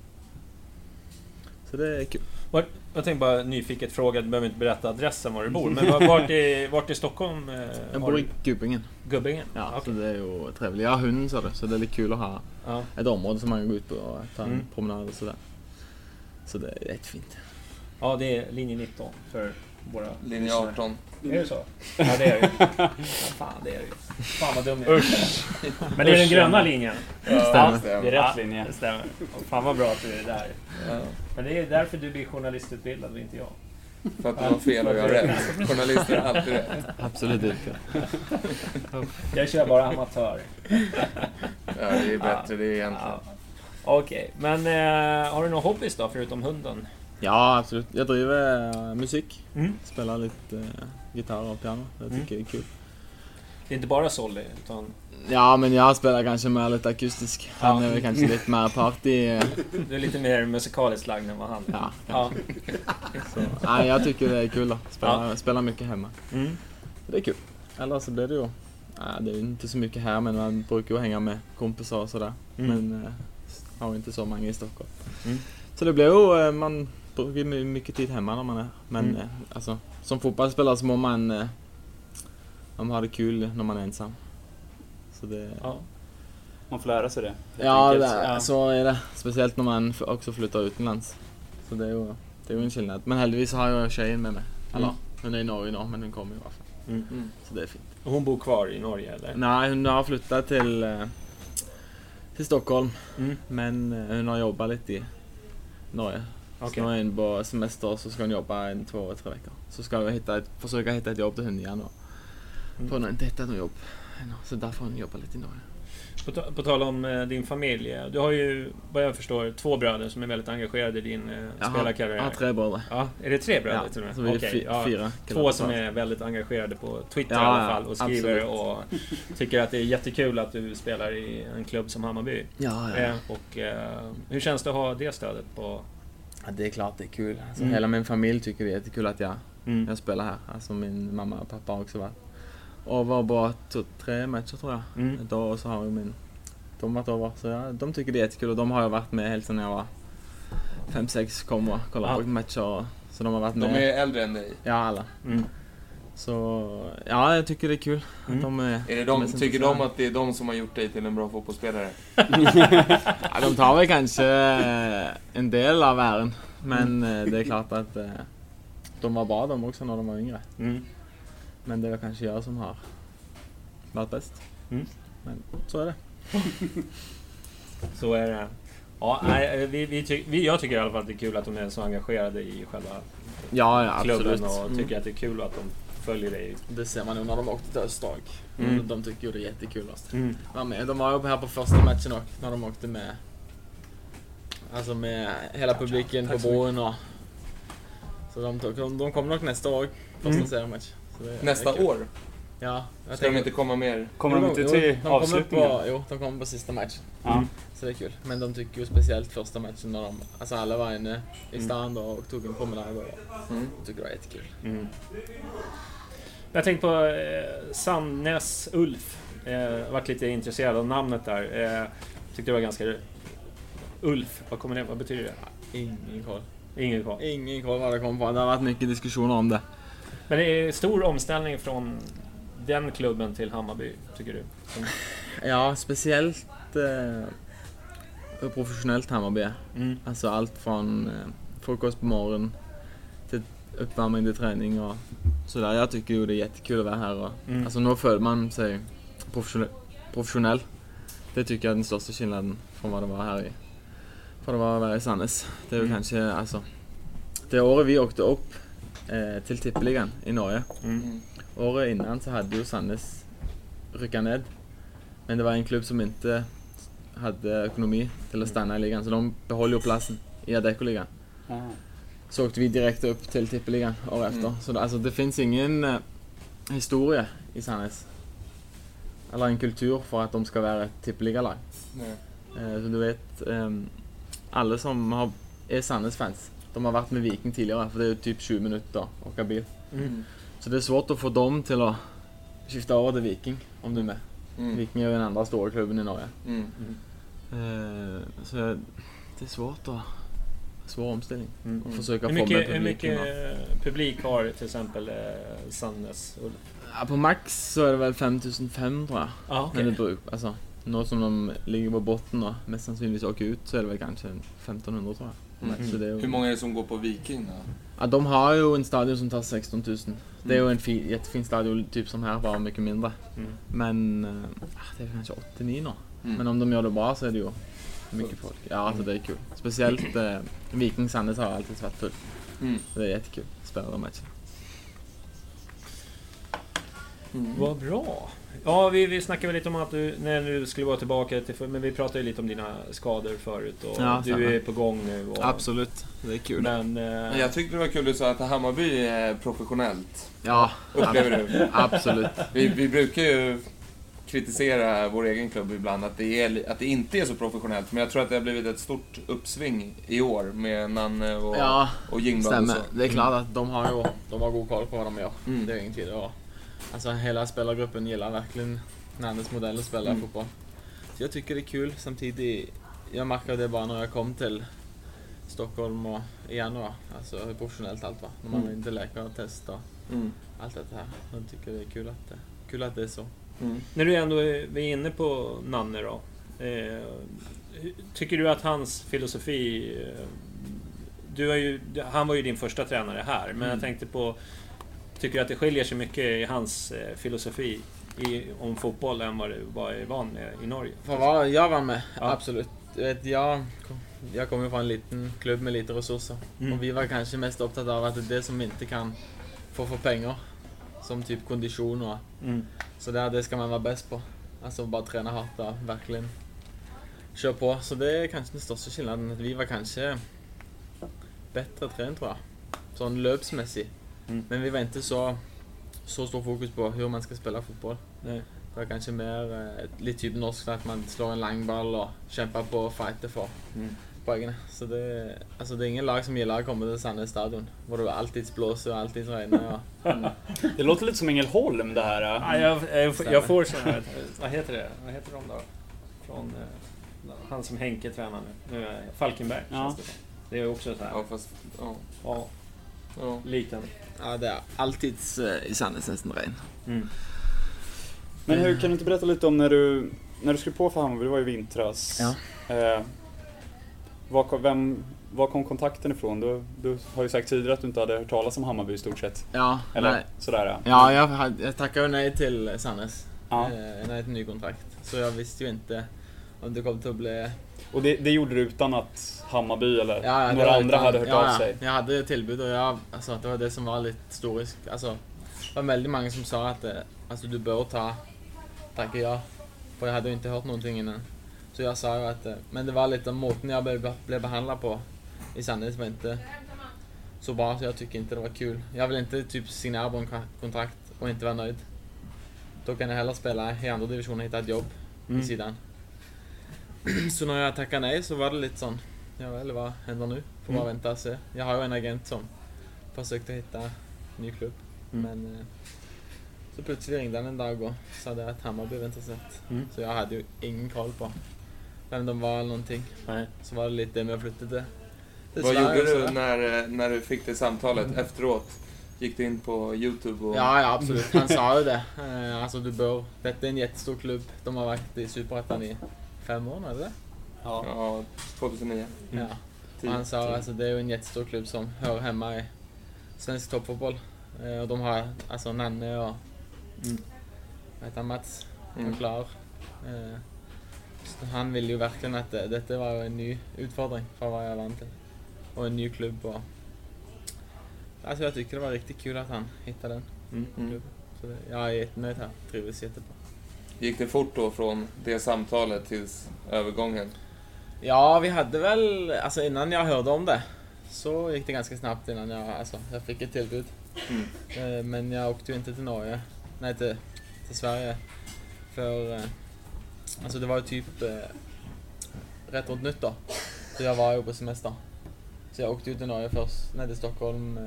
Så det är kul. Vart, jag tänkte bara nyfiket fråga, du behöver inte berätta adressen var du bor. Men var- vart i, vart i Stockholm eh, Jag bor i Gubbingen. Gubbingen? Ja, Okej. så det är ju trevligt. Jag har hund så det, så det är lite kul att ha Ja. ett område som man kan gå ut på och ta en Mm. promenad och sådär. Så det är jättefint. ja, det är linje 19 för våra Linje lyssnare. 18. Är det så? Ja, det är det ju. Ja, fan, det är det ju. Fan vad dum jag är. Men det är den gröna linjen. Stämmer. Det är rätt Ja, linje. Det stämmer. Fan vad bra att du är där. Ja. Men det är därför du blir journalistutbildad och inte jag. För att det var fel och jag har rätt. Journalister har alltid rätt. Absolut inte. Jag kör bara amatör. Ja, det är bättre det egentligen. Ja. Okej, men eh, har du några hobbys då förutom hunden? Ja, absolut. Jag driver eh, musik. Mm. Spelar lite eh, gitarr och piano. Jag Mm. tycker det är kul. Det är inte bara Solly, utan Ja, men jag spelar kanske mer lite akustisk. Han Ja. är väl kanske lite mer party. du är lite mer musikaliskt lagd än vad han är. Ja, Ja. Så, nej, jag tycker det är kul då. Spela, spela mycket hemma. Mm. Det är kul. Eller så blir det ju... Nej, det är ju inte så mycket här, men man brukar ju hänga med kompisar och sådär. Mm. Men eh, har ju inte så många i Stockholm. Mm. Så det blir ju... eh, Man brukar my- mycket tid hemma när man är... Men Mm. eh, alltså, som fotbollsspelare så må man... eh, de har det kul när man är ensam. Så det... Ja. Man får lära sig det. Ja, det, så är det. Speciellt när man också flyttar utomlands. Så det är ju, det är ju en skillnad. Men heldigvis har jag tjejen med mig. Eller, Mm. hon är i Norge nu, men hon kommer i alla fall. Mm. Mm. Så det är fint. Och Hon bor kvar i Norge eller? Nej, hon har flyttat till, eh, till Stockholm. Mm. Men eh, hon har jobbat lite i Norge. Nu är hon på semester så ska hon jobba en, två, tre veckor. Så ska vi hitta ett, försöka hitta ett jobb till henne igen då. Mm. För hon har inte hittat något jobb ännu. Så därför får hon jobba lite i Norge. På, ta- på tal om eh, din familj. eh, Du har ju, vad jag förstår, två bröder som är väldigt engagerade i din eh, spelarkarriär. jag har tre bröder. Ja, är det tre bröder Ja, till och med? så vi är ja. fyra Två som är väldigt engagerade på Twitter Ja, i alla fall och skriver absolut. och tycker att det är jättekul att du spelar i en klubb som Hammarby. Ja, ja. Eh, och eh, hur känns det att ha det stödet på... ja, det är klart det är kul. Alltså, Mm. Hela min familj tycker det är jättekul att jag, Mm. jag spelar här. Alltså min mamma och pappa har också varit. Och var bra to- tre matcher tror jag. Mm. Då och så har ju min... De varit över. Så ja, de tycker det är jättekul och de har ju varit med helt sedan jag var fem sex kom och kollade Ja. på matcher. Och, så de har varit De med. är äldre än dig. Ja, alla. Mm. Så ja, jag tycker det är kul Mm. att de är... Är det är de, så tycker de att det är de som har gjort dig till en bra fotbollsspelare? Ja, de tar väl kanske eh, en del av äran. Men eh, det är klart att eh, de var bra de också när de var yngre. Mm. Men det är kanske jag som har varit bäst. Mm. Men så är det. Så är det. Ja, nej, vi, vi ty- vi, jag tycker i alla fall att det är kul att de är så engagerade i själva Ja, ja klubben absolut. och Mm. tycker att det är kul att de följer dig. Det ser man nu när de åkte till Östdag. Mm. De, tycker ju det är jättekul att Mm. vara med. De var ju här på första matchen också, när de åkte med. Alltså med hela publiken på så mycket. bron och... Så de, tog, de, de kommer nog nästa år, första Mm. seriematch. Nästa år? Ja. jag Ska de tänker- inte komma mer? Kommer de Jo, inte jo, till de kommer avslutningen? På, jo, de kommer på sista matchen. Ja. Så det är kul. Men de tycker ju speciellt första matchen när de, alltså alla var inne i Mm. stan då och tog en promenad och Mm. tycker det var jättekul. Mm. Jag tänkte på eh, Sandnes Ulf. Eh, jag varit lite intresserad av namnet där. Eh, tyckte det var ganska... Ulf, vad kommer det Vad betyder det? Ingen koll. Ingen koll. Ingen koll vad det kom på. Det har varit mycket diskussioner om det. Men det är stor omställning från den klubben till Hammarby, tycker du? Som- Ja, speciellt eh, hur professionellt Hammarby är. Mm. Alltså allt från eh, frukost på morgonen till uppvärmning till träning och sådär. Jag tycker ju det är jättekul att vara här och Mm. alltså nu följer man sig professionell, professionell. Det tycker jag är den största skillnaden från vad det var här i, från vad det var i Sandnes. Det är Mm. kanske, alltså, det året vi åkte upp eh, till tippeligan i Norge. Mm. Året innan så hade ju Sandnes ryckat ned. Men det var en klubb som inte hade ekonomi till att stanna i ligan, så de behåller ju platsen i Adecco-ligan. Ja. Så åkte vi direkt upp till tippeligan året efter. Mm. Så det, alltså, det finns ingen eh, historia i Sandnes. Eller en kultur för att de ska vara ett tippeligalag. Eh, så du vet, ehm, alla som har, är Sandnes-fans, de har varit med Viking tidigare, för det är ju typ 20 minuter att åka bil. Mm. Så det är svårt att få dem till att skifta över till Viking, om du är med. Mm. Viking är ju den andra stora klubben i Norge. Mm. Eh, så det är svårt att... Svår omställning. Mm. Och försöka Hur få med mycket, hur mycket publik har till exempel eh, Sandnes? Ja, på max så är det väl 5005 tror jag. Men det beror alltså, något som de ligger på botten och mest sannolikt åker ut så är det väl kanske 1500 tror jag. Mm. Så det är ju, Hur många är det som går på Viking då? Ja, de har ju en stadion som tar 16 000. Det är Mm. ju en fin, jättefin stadion, typ som här, bara mycket mindre. Mm. Men eh, det är kanske 89 nu. Mm. Men om de gör det bra så är det ju mycket folk. Ja, alltså det är kul. Speciellt eh, Viking Sandnes har alltid varit fullt. Mm. Det är jättekul att spela de matcherna. Mm. Vad bra! Ja, vi, vi snackade väl lite om att du, när du skulle vara tillbaka till, men vi pratade ju lite om dina skador förut och Ja, du stämmer. är på gång nu. Och, Absolut, det är kul. Men... Eh, Jag tyckte det var kul att du sa att Hammarby är professionellt. Ja, Upplever du? absolut. Vi, vi brukar ju kritisera vår egen klubb ibland att det, är, att det inte är så professionellt. Men jag tror att det har blivit ett stort uppsving i år med Nanne och, Ja, och Jingblad och stämmer. så. Det är klart att de har ju de har god koll på vad de gör. Mm. Det är ingen tvivel om. Alltså hela spelargruppen gillar verkligen Nannes modell att spela Mm. fotboll. Så jag tycker det är kul. Samtidigt, jag märker det bara när jag kom till Stockholm och i januari. Alltså hur professionellt allt var. När man Mm. inte läkare och test och Mm. allt det här. Jag tycker det är kul att det kul att det är så. Mm. När du ändå är, vi är inne på Nanne då. Eh, tycker du att hans filosofi... Eh, du har ju, han var ju din första tränare här, men Mm. jag tänkte på... Tycker du att det skiljer sig mycket i hans eh, filosofi i, om fotboll än vad du var van med i Norge? Vad jag var med, Ja. absolut. Du vet, jag, jag kommer från en liten klubb med lite resurser. Mm. Och vi var kanske mest upptagna av att det är det som vi inte kan få för pengar. Som typ kondition och Mm. så där, det ska man vara bäst på. Alltså bara träna hårt och verkligen köra på. Så det är kanske den största skillnaden. Vi var kanske bättre tränade tror jag. Sån löpsmässig. Mm. Men vi var inte så, så stor fokus på hur man ska spela fotboll. Nej. Det var kanske mer eh, lite typ norskt att man slår en langboll och kämpar på och fighter för Mm. poängen. Så det, alltså det är ingen lag som gillar att komma till Sandnes stadion. Där det alltid blåser och alltid regnar. Och, Det låter lite som Ängelholm det här. Ja, jag, jag, jag får sån här... Vad heter det? Vad heter de då? Från... Eh, han som Henke tränar nu. nu är Falkenberg, Ja. känns det som. Det är också så här... Ja, fast... Ja. Ja, ja. liknande. Ja, det är alltid eh, i Sandnes nästan regn. Mm. Men hur, kan du inte berätta lite om när du, när du skrev på för Hammarby, det var i vintras. Ja. Eh, var, kom- vem, var kom kontakten ifrån? Du, du har ju sagt tidigare att du inte hade hört talas om Hammarby i stort sett. Ja, Eller nej. sådär ja. Ja, jag, jag tackade nej till Sandnes. Ja. Eh, nej till ny kontrakt. Så jag visste ju inte om det kom till att bli... Och det, det gjorde du utan att Hammarby eller Ja, ja, några andra utan- hade hört ja, av ja. sig? Jag hade tillbud och jag, alltså, det var det som var lite historiskt. Alltså, det var väldigt många som sa att eh, alltså, du bör ta tacka ja. För jag hade ju inte hört någonting innan. Så jag sa ju att, eh, men det var lite måten jag blev, blev behandlad på i Sandnes var inte så bra så jag tycker inte det var kul. Jag vill inte typ signera på en kon- kontrakt och inte vara nöjd. Då kan jag hellre spela i andra divisioner och hitta ett jobb Mm. vid sidan. Så när jag tackade nej så var det lite sån, ja väl vad händer nu? Får bara Mm. vänta och se. Jag har ju en agent som försökte hitta ny klubb. Mm. Men eh, så plötsligt ringde han en dag och sa det att Hammarby var intresserat. Mm. Så jag hade ju ingen koll på vem de var eller någonting. Nej. Så var det lite det med att flytta till, Vad gjorde du när, när du fick det samtalet efteråt? Gick du in på Youtube och... Ja, ja absolut. Han sa ju det. Eh, Alltså du bör, detta är en jättestor klubb. De har varit i Superettan i fem det? Ja. Ja, 2009. Ja. Och han sa alltså det är en jättestor klubb som hör hemma i svensk toppfotboll. Eh, Och de har alltså Nanne och Mm. vad heter han, Mats Mm. och Klar. Eh, så han ville ju verkligen att det, detta var en ny utfordring från vad jag van till. Och en ny klubb och... Alltså jag tycker det var riktigt kul att han hittade den Mm. Mm. klubben. Så det, jag är jättenöjd här, trivs jättebra. Gick det fort då från det samtalet tills övergången? Ja, vi hade väl, alltså innan jag hörde om det så gick det ganska snabbt innan jag, alltså, jag fick ett tillbud. Mm. Eh, Men jag åkte ju inte till Norge, nej till, till Sverige. För, eh, alltså det var ju typ eh, rätt runt nytt då. Så jag var ju på semester. Så jag åkte ju till Norge först, nej till Stockholm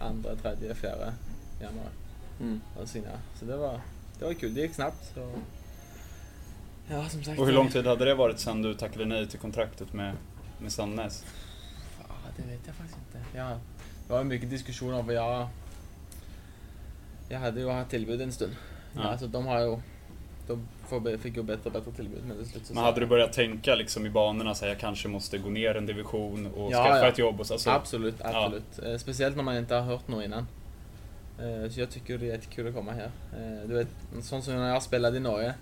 andra, tredje, fjärde januari. Mm. Och. Så det var, det var kul, det gick snabbt. Så. Ja, som sagt. Och hur lång tid hade det varit sedan du tackade nej till kontraktet med, med Sandnes? Ja, det vet jag faktiskt inte. Jag, det var mycket diskussioner för jag... Jag hade ju haft tillbud en stund. Ja. Ja. Alltså de har ju... De får, fick ju bättre och bättre tillbud men så Men hade du börjat tänka liksom i banorna så här, jag kanske måste gå ner en division och Ja, skaffa ja. ett jobb? Och så, alltså, Absolut, absolut. Eh, Speciellt när man inte har hört något innan. Eh, Så jag tycker det är jättekul att komma här. Eh, Du vet, sånt som när jag spelade i Norge.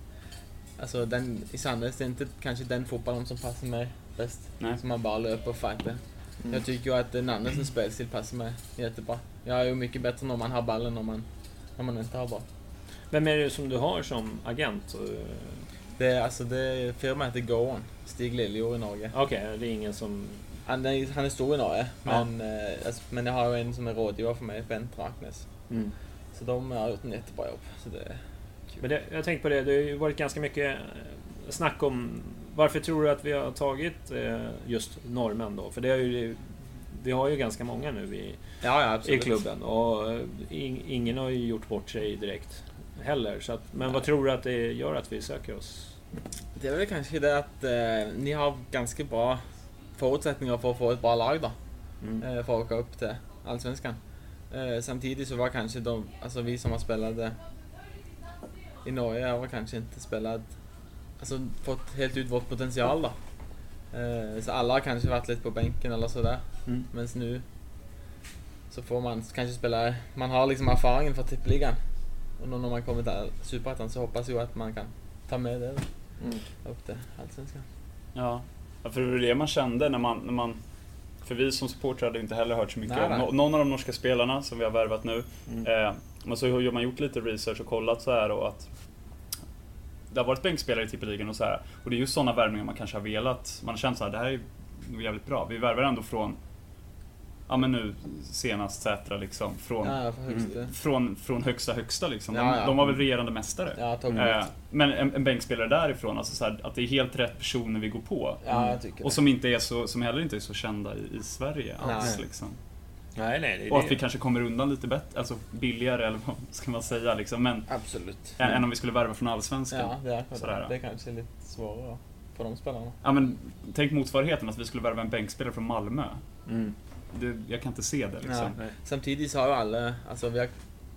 Alltså den, i Sandnes, det är inte kanske den fotbollen som passar mig bäst. Nej. Som man bara löper och fighter. Mm. Jag tycker ju att en annan spelstil passar mig jättebra. Jag är ju mycket bättre när man har bollen än när man, när man inte har boll. Vem är det som du har som agent? Eh, Det är, alltså det, firman heter Go On. Stig Liljor i Norge. Okej, det är ingen som... Han är, han är stor i Norge, Ja. men, alltså, men jag har ju en som är rådgivare för mig, Bent Raknes. Mm. Så de har gjort en jättebra jobb. Så det är kul. Men det, jag tänkte på det, det har ju varit ganska mycket eh, snack om... Varför tror du att vi har tagit eh, just norrmän då? För det är ju... Vi har ju ganska många nu i, Ja, ja i klubben och eh, in, ingen har ju gjort bort sig direkt heller. Så att, men vad tror du att det gör att vi söker oss? Det är väl kanske det att eh, ni har ganska bra förutsättningar för att få ett bra lag då. Mm. för att åka upp till Allsvenskan. Eh, samtidigt så var kanske de, alltså vi som har spelat i Norge har kanske inte spelat, alltså fått helt ut vårt potential då. Eh, så alla har kanske varit lite på bänken eller sådär. Mm. Men nu så får man kanske spela, man har liksom erfarenheten från tippeligan. Och nu när man kommer till Superettan så hoppas jag att man kan ta med det då, Mm. upp till Allsvenskan. Ja, Ja, för det var det man kände när man, när man för vi som supportrar hade inte heller hört så mycket Nej, om nej. nå- någon av de norska spelarna som vi har värvat nu. Mm. Eh, men så har man gjort lite research och kollat så här och att det har varit bänkspelare i tippeligan och så här. Och det är just sådana värvningar man kanske har velat. Man har känt så här, det här är jävligt bra. Vi värvar ändå från, ja men nu senast Sätra liksom, från, Ja, högsta. från, från högsta högsta liksom. De, Ja, ja. de var väl regerande mästare. Eh, men en, en bänkspelare därifrån, alltså så här, att det är helt rätt personer vi går på. Ja, jag tycker Och som, inte är så, som heller inte är så kända i, i Sverige alls. Nej. Liksom. Nej, nej. Det Och att det. vi kanske kommer undan lite bättre, alltså billigare eller vad ska man säga liksom. Men Absolut. än, än om vi skulle värva från Allsvenskan. Ja, det är Sådär, det. Det är kanske lite svårare för de spelarna. Ja men tänk motsvarigheten, att vi skulle värva en bänkspelare från Malmö. Mm. Det, jag kan inte se det liksom. Nej. Samtidigt så har ju alla, alltså vi har,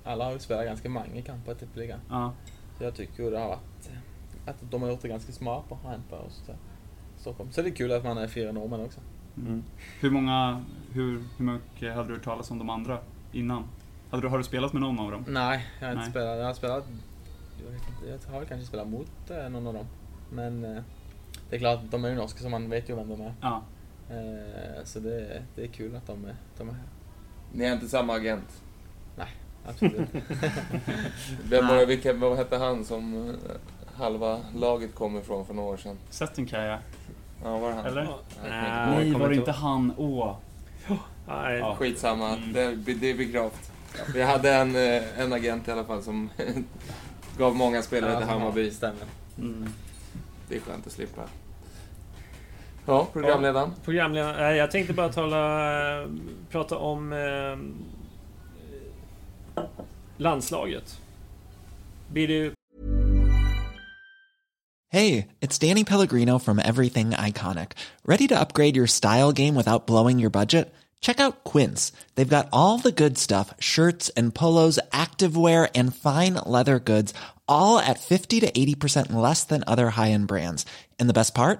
alla har ju spelat ganska många kamper i tippeligan. Ja. Så jag tycker ju det har varit, att de har gjort det ganska smart på att hämta oss till Stockholm. Så det är kul att man är fyra norrmän också. Mm. Hur många, hur, hur mycket hade du hört talas om de andra innan? Hade du, har du spelat med någon av dem? Nej, jag har inte Nej. spelat, jag har spelat, jag, vet inte, jag har kanske spelat mot eh, någon av dem. Men eh, det är klart, de är ju norska så man vet ju vem de är. Ja. Eh, så det, det är kul att de är, de är här. Ni är inte samma agent? Absolut. Vem var, Nej. vilka, vad hette han som eh, halva laget kom ifrån för några år sedan? Settinkaja, Ja, var det han? eller? Kommer Nej. inte. Nej, var det inte inte han? Åh. Nej. Ja. Skitsamma, Mm. det, det är begravt. Vi hade en, eh, en agent i alla fall som gav många spelare till Hammarby. Stämmer. Mm. Det är skönt att slippa. Ja, programledaren. Programledaren, nej, jag tänkte bara tala, prata om eh, landslaget. Blir det Hey, it's Danny Pellegrino from Everything Iconic. Ready to upgrade your style game without blowing your budget? Check out Quince. They've got all the good stuff shirts and polos, activewear, and fine leather goods, all at 50 to 80% less than other high end brands. And the best part?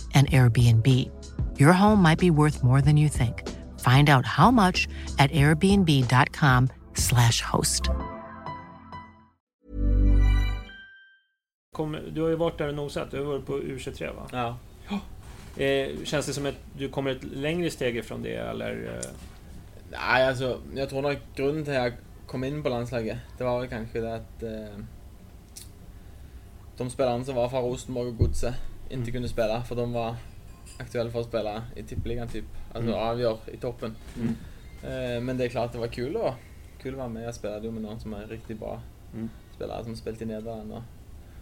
an Airbnb. Your home might be worth more than you think. Find out how much at airbnb.com/slash host. Kom, du har ju varit där och nosat. Du har varit på U23 va? Ja. Eh, känns det som att du kommer ett längre steg ifrån det eller? Eh, Nej, alltså jag tror nog grunden till att jag kom in på landslaget, det var väl kanske det att eh, de spelarna som var från Rosenborg och Godset inte Mm. kunde spela för de var aktuella för att spela i tippeligan typ. Alltså Mm. avgör i toppen. Mm. Eh, men det är klart det var kul att, kul att vara med. Jag spelade ju med någon som är riktigt bra Mm. spelare som spelat i Nederländerna.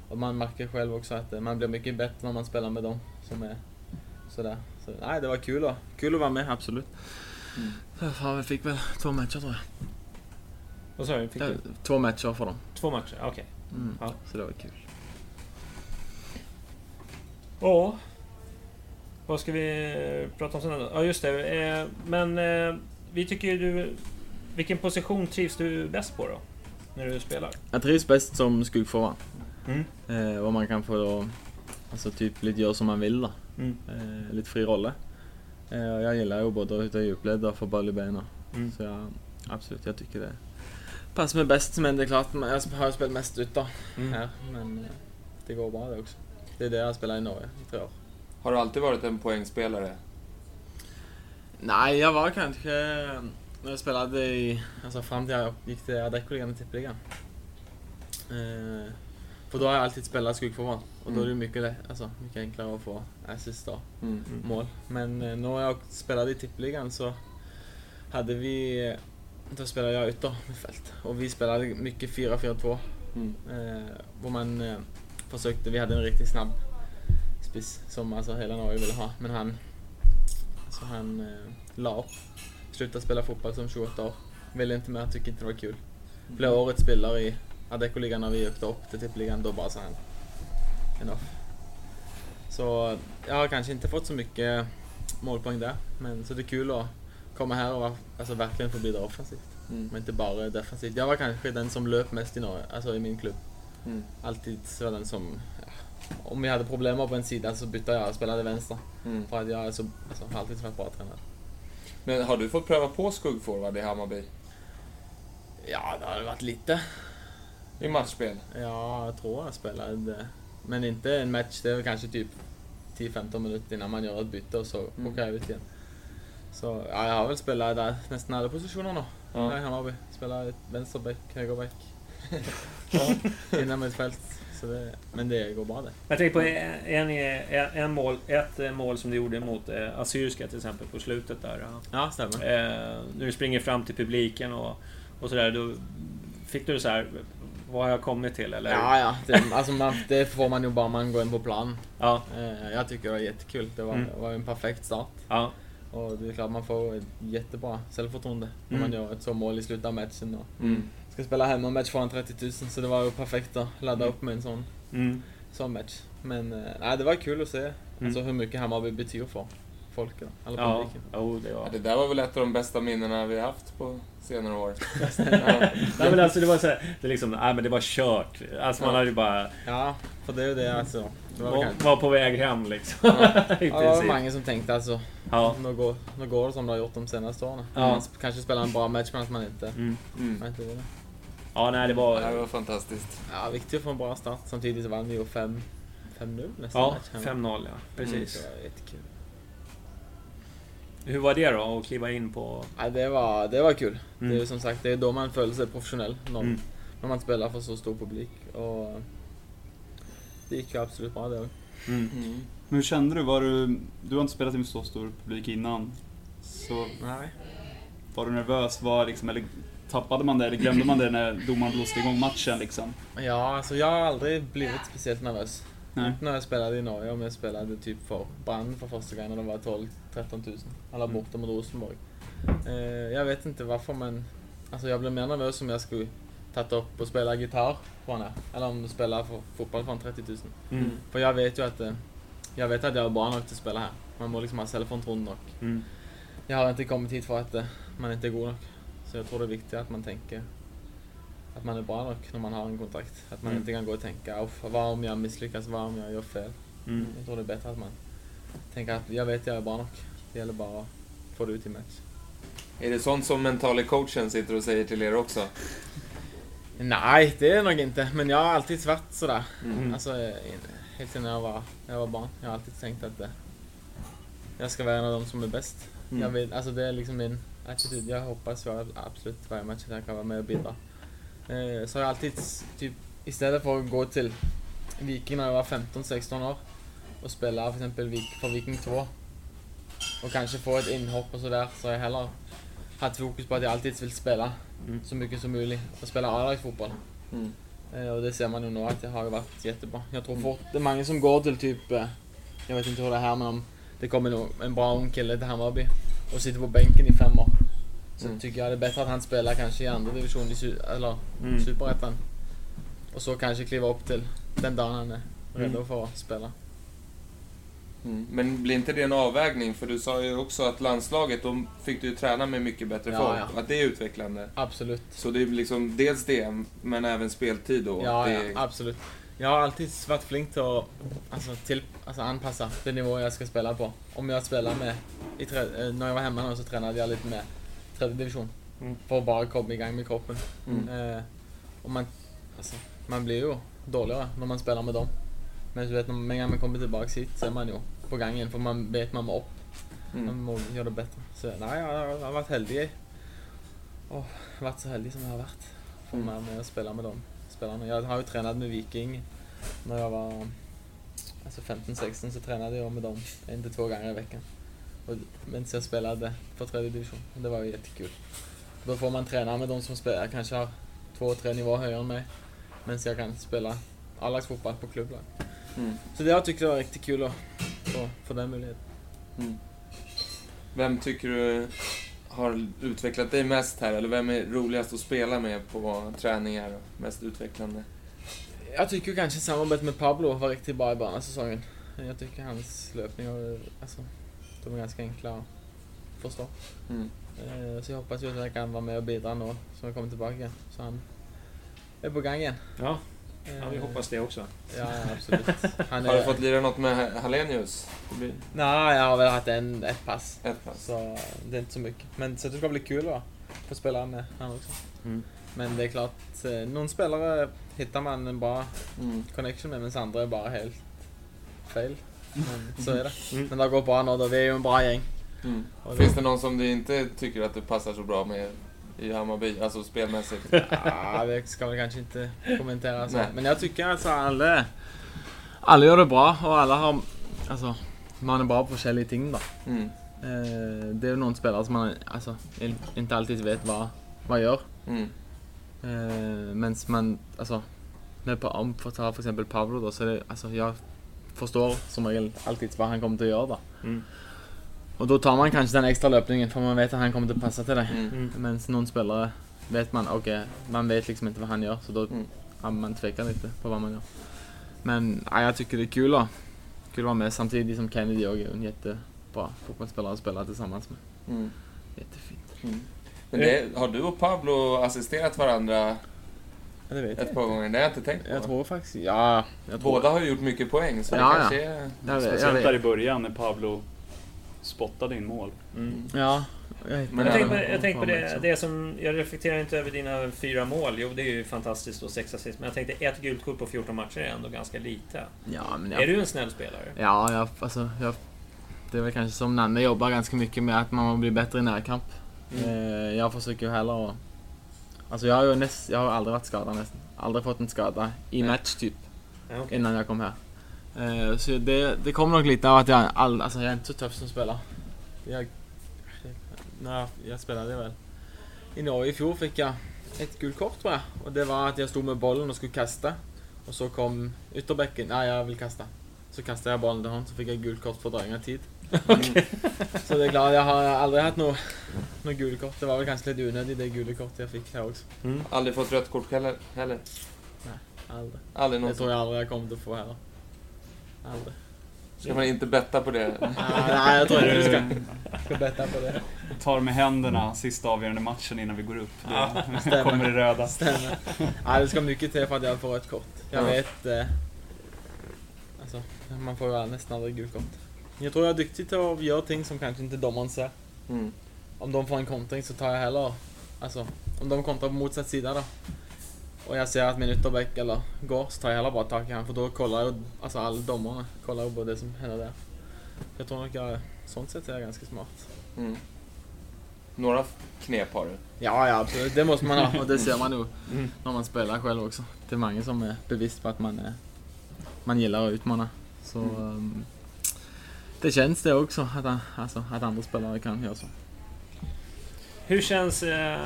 Och man märker själv också att eh, man blir mycket bättre när man spelar med dem som är sådär. Så nej, det var kul att, kul att vara med, absolut. Mm. Fan, vi fick väl två matcher tror jag. vad sa du? Fick du? Två matcher för dem. Två matcher? Okej. Mm. Ja. Så det var kul. Ja. Vad ska vi eh, prata om sen då? Ja just det. Eh, men eh, vi tycker du... Vilken position trivs du bäst på då? när du spelar? Jag trivs bäst som skuggforward. Mm. Och man kan få alltså typ lite göra som man vill då. Mm. Lite fri rolle. Och jag gillar ju både att ta djupled och få boll i benen. Mm. Så jag, absolut, jag tycker det passar mig bäst. Men det är klart, jag har spelat mest ut då, Mm. här. Men det går bra det också. Det är det jag spelar i Norge i tre år. Har du alltid varit en poängspelare? Nej, jag var kanske... När jag spelade i... Alltså fram till jag gick till Adecco-ligan och Tippeligan. Eh, för då har jag alltid spelat skuggforward. Och då är det mycket, lätt- alltså, mycket enklare att få assist då, Mm. mål. Men eh, när jag spelade i Tippeligan så hade vi... Då spelade jag yttermittfält. Och vi spelade mycket 4-4-2. Mm. Eh, man eh, försökte, vi hade en riktigt snabb spiss som alltså hela Norge ville ha. Men han, alltså han eh, la upp. Slutade spela fotboll som 28 år. Ville inte mer, tyckte inte det var kul. Blev årets spelare i Adecco-ligan när vi åkte upp till Tippeligan. Då bara sa han enough. Så jag har kanske inte fått så mycket målpoäng där. Men så det är kul att komma här och alltså, verkligen få bidra offensivt. Mm. Men inte bara defensivt. Jag var kanske den som löp mest i Norge, alltså i min klubb. Mm. Alltid var den som... Ja, om vi hade problem på en sida så bytte jag och spelade vänster. Mm. För att jag är så, alltså, har alltid varit bra tränare. Men har du fått pröva på skuggforward i Hammarby? Ja, det har varit lite. I matchspel? Ja, jag tror jag spelade. Men inte en match, det är väl kanske typ 10-15 minuter innan man gör ett byte och så Mm. åker jag ut igen. Så ja, jag har väl spelat där nästan alla positioner nu. Ja. I Hammarby. Spelar vänsterback, högerback. Ja. Innan mitt fält. Så det, men det går bra det. Jag tänker på en, en, en mål, ett mål som du gjorde mot eh, Assyriska till exempel på slutet där. ja. Stämmer. Eh, när du springer fram till publiken och, och sådär. Då fick du så här, vad har jag kommit till? Eller? Ja, ja. Det, alltså man, det får man ju bara man går in på plan. Ja. Eh, jag tycker det var jättekul. Det var, Mm. var en perfekt start. Ja. Och det är klart man får ett jättebra självförtroende när Mm. man gör ett så mål i slutet av matchen. Och Mm. Ska spela hemmamatch för 30 000 så det var ju perfekt att ladda upp med en sån, Mm. sån match. Men eh, nej, det var kul att se alltså, hur mycket Hammarby betyder för folket, alla Ja, publiken. jo, det var... Ja, det där var väl ett av de bästa minnena vi har haft på senare år. Nej men alltså det var så här, det är liksom, nej men det var kört. Alltså man Ja. hade ju bara... Ja, för det är ju det alltså. Det var, Var, var på väg hem liksom. Ja, det var många som tänkte alltså, Ja. nu, går, nu går det som det har gjort de senaste åren. Ja. Man kanske spelar en bra match men att man inte, Mm. Mm. man inte vinner. Ja, nej det var... Det var fantastiskt. Ja, viktigt att få en bra start. Samtidigt så vann vi ju 5 5-0 nästan Ja, match hemma. 5-0 ja. Precis. Det var jättekul. Hur var det då att kliva in på... Ja, det, var, det var kul. Mm. Det är ju som sagt, det är då man följer sig professionell. När, Mm. när man spelar för så stor publik. Och det gick ju absolut bra det. Mm. Mm. Men hur kände du? Var du, du har inte spelat inför så stor publik innan. Så Nej. var du nervös? Var liksom, eller tappade man det eller glömde man det när domaren blåste igång matchen liksom? Ja, alltså jag har aldrig blivit speciellt nervös. Nej. Inte när jag spelade i Norge, om jag spelade typ för Brann för första gången när de var 12-13 000. Alla Mm. borta mot Rosenborg. Eh, jag vet inte varför men alltså jag blev mer nervös om jag skulle tagit upp och spela gitarr på här. Eller om du spelar för fotboll för 30 000. Mm. För jag vet ju att eh, jag vet att jag är bra nog till att spela här. Man må liksom ha självförtroende nog. Mm. Jag har inte kommit hit för att eh, man inte är god nog. Så jag tror det är viktigt att man tänker att man är bra nog när man har en kontrakt. Att man Mm. inte kan gå och tänka "Uff, vad om jag misslyckas, vad om jag gör fel. Mm. Jag tror det är bättre att man tänker att jag vet jag är bra nog. Det gäller bara att få det ut i match. Är det sånt som mentala coachen sitter och säger till er också? Nej, det är nog inte. Men jag har alltid varit sådär. Mm. Alltså, eh, helt sedan jag var, jag var barn. Jag har alltid tänkt att eh, jag ska vara en av de som är bäst. Mm. Jag vill, alltså det är liksom min attityd. Jag hoppas jag absolut varje match att jag kan vara med och bidra. Eh, så har jag alltid typ, istället för att gå till Viking när jag var 15-16 år och spela för exempel för Viking 2 och kanske få ett inhopp och sådär så har jag hellre haft fokus på att jag alltid vill spela Mm. så mycket som möjligt och spela A-lagsfotboll. Mm. Eh, Och det ser man ju nu att det har varit jättebra. Jag tror fort, det är många som går till typ, eh, jag vet inte hur det är här men om det kommer en bra ung kille till Hammarby och sitter på bänken i fem år. Så Mm. tycker jag det är bättre att han spelar kanske i andra division i eller Mm. superettan. Och så kanske kliva upp till den dagen han är redo Mm. för att spela. Mm. Men blir inte det en avvägning? För du sa ju också att landslaget, då fick du ju träna med mycket bättre Ja, folk. ja. Att det är utvecklande. Absolut. Så det är liksom dels det, men även speltid då. Ja, det, ja, absolut. Jag har alltid varit flink till att alltså, till, alltså, anpassa den nivå jag ska spela på. Om jag spelar med, i eh, när jag var hemma nu så tränade jag lite med tredje division. Mm. För att bara komma igång med kroppen. Mm. Eh, och man, alltså, man blir ju dåligare när man spelar med dem. Men du vet, när man, man kommer tillbaka hit så är man ju på gång igen. För man vet man må upp. Man Mm. må göra det bättre. Så nej, jag har varit heldig. Och varit så heldig som jag har varit. För Mm. mig med att spela med dem spelarna. Jag har ju tränat med Viking när jag var alltså 15-16 så tränade jag med dem en till två gånger i veckan. Och, medan jag spelade för tredje division. Det var ju jättekul. Då får man träna med de som spelar, kanske har två, tre nivåer högre än mig. Medan jag kan spela A-lagsfotboll på klubblag. Mm. Så det jag tyckte var riktigt kul att få, få den möjligheten. Mm. Vem tycker du har utvecklat dig mest här? Eller vem är roligast att spela med på träningar? och Mest utvecklande? Jag tycker kanske samarbetet med Pablo var riktigt bra i början av säsongen. Jag tycker hans löpningar, alltså, de är ganska enkla att förstå. Mm. Eh, Så jag hoppas att jag kan vara med och bidra nu så jag kommer tillbaka. Så han är på gång igen. Ja, ja vi hoppas det också. Ja, absolut. Han Har du är, fått lira något med Hallenius? Blir Nej, jag har väl haft en, ett pass. ett pass. Så det är inte så mycket. Men så det ska bli kul att få spela med han också. Mm. Men det är klart, eh, någon spelare hittar man en bra Mm. connection med, men andra är bara helt fel. Men så är det. Mm. Men det går bra nu då, vi är ju en bra gäng. Mm. Finns det någon som du inte tycker att du passar så bra med i Hammarby? Alltså spelmässigt? Ja, det ska väl kanske inte kommentera så. Nej. Men jag tycker alltså alla, alla gör det bra och alla har, alltså, man är bra på olika ting då. Mm. Eh, det är ju någon spelare som man alltså, in- inte alltid vet vad, vad gör. Mm. Eh, men man, alltså, med, Pa- om för att ta för exempel Pablo då, så är det, alltså jag förstår som regel alltid vad han kommer att göra då. Mm. Och då tar man kanske den extra löpningen för man vet att han kommer att passa till dig. Mm. Mm. Men någon spelare vet man, okej, man vet liksom inte vad han gör så då Mm. man tvekar lite på vad man gör. Men ja, jag tycker det är kul att, kul att vara med samtidigt som Kennedy och är en jättebra fotbollsspelare att spela tillsammans med. Mm. Jättefint. Mm. Men det, har du och Pablo assisterat varandra Ja, det vet jag ett par gånger? Det har jag inte tänkt på. Jag tror faktiskt, ja. Jag tror, Båda har ju gjort mycket poäng, så det Ja, kanske ja. är... Speciellt där i början när Pablo spottade in mål. Mm. Ja. Jag, Men Jag tänkte på, jag tänkte på det, det som... Jag reflekterar inte över dina fyra mål. Jo, det är ju fantastiskt och sex assist. Men jag tänkte ett gult kort på 14 matcher är ändå ganska lite. Ja, men Är jag, du en snäll spelare? ja, jag, alltså, jag, det är väl kanske som Nanne jobbar ganska mycket med att man blir bättre i närkamp. Mm. Eh, jag försöker ju hellre att... Alltså jag har ju näst, jag har aldrig varit skadad nästan. Aldrig fått en skada i Nej. match typ. Ja, okej. innan jag kom här. Eh, så det, det kommer nog lite av att jag, all, alltså jag är inte så tuff som spelare. Jag, när jag spelade väl. I Norge i fjol fick jag ett gult kort tror jag. Och det var att jag stod med bollen och skulle kasta. Och så kom ytterbäcken, nej jag vill kasta. Så kastade jag bollen till honom så fick jag gult kort för dröjning av tid. så det är klart, jag har aldrig haft något no gult kort. Det var väl ganska lite onödigt det gula kortet jag fick här också. Mm. Aldrig fått rött kort heller? heller. Aldrig. Aldrig Det tror jag aldrig jag kommer att få heller. Aldrig. Ska man inte betta på det? Nej, jag tror inte du ska, ska betta på det. Tar med händerna sista avgörande matchen innan vi går upp. Stämmer. kommer det röda. Stämmer. Ja, det ska mycket till för att jag får ett kort. Jag Ja. vet... Eh, alltså, man får ju nästan aldrig gult kort. Jag tror jag är duktig till att göra ting som kanske inte domaren ser. Mm. Om de får en kontring så tar jag heller... Alltså, om de kontrar på motsatt sida då. Och jag ser att min ytterback eller går så tar jag heller bara tag i han för då kollar ju alltså alla domarna kollar ju på det som händer där. Jag tror nog jag, sånt sett är jag ganska smart. Mm. Några knep har du? Ja, ja absolut. Det måste man ha och det ser man nog Mm. när man spelar själv också. Det är många som är bevisst på att man, är, man gillar att utmana. Så Mm. ehm, det känns det också att, alltså, att andra spelare kan göra så. Hur känns... Eh,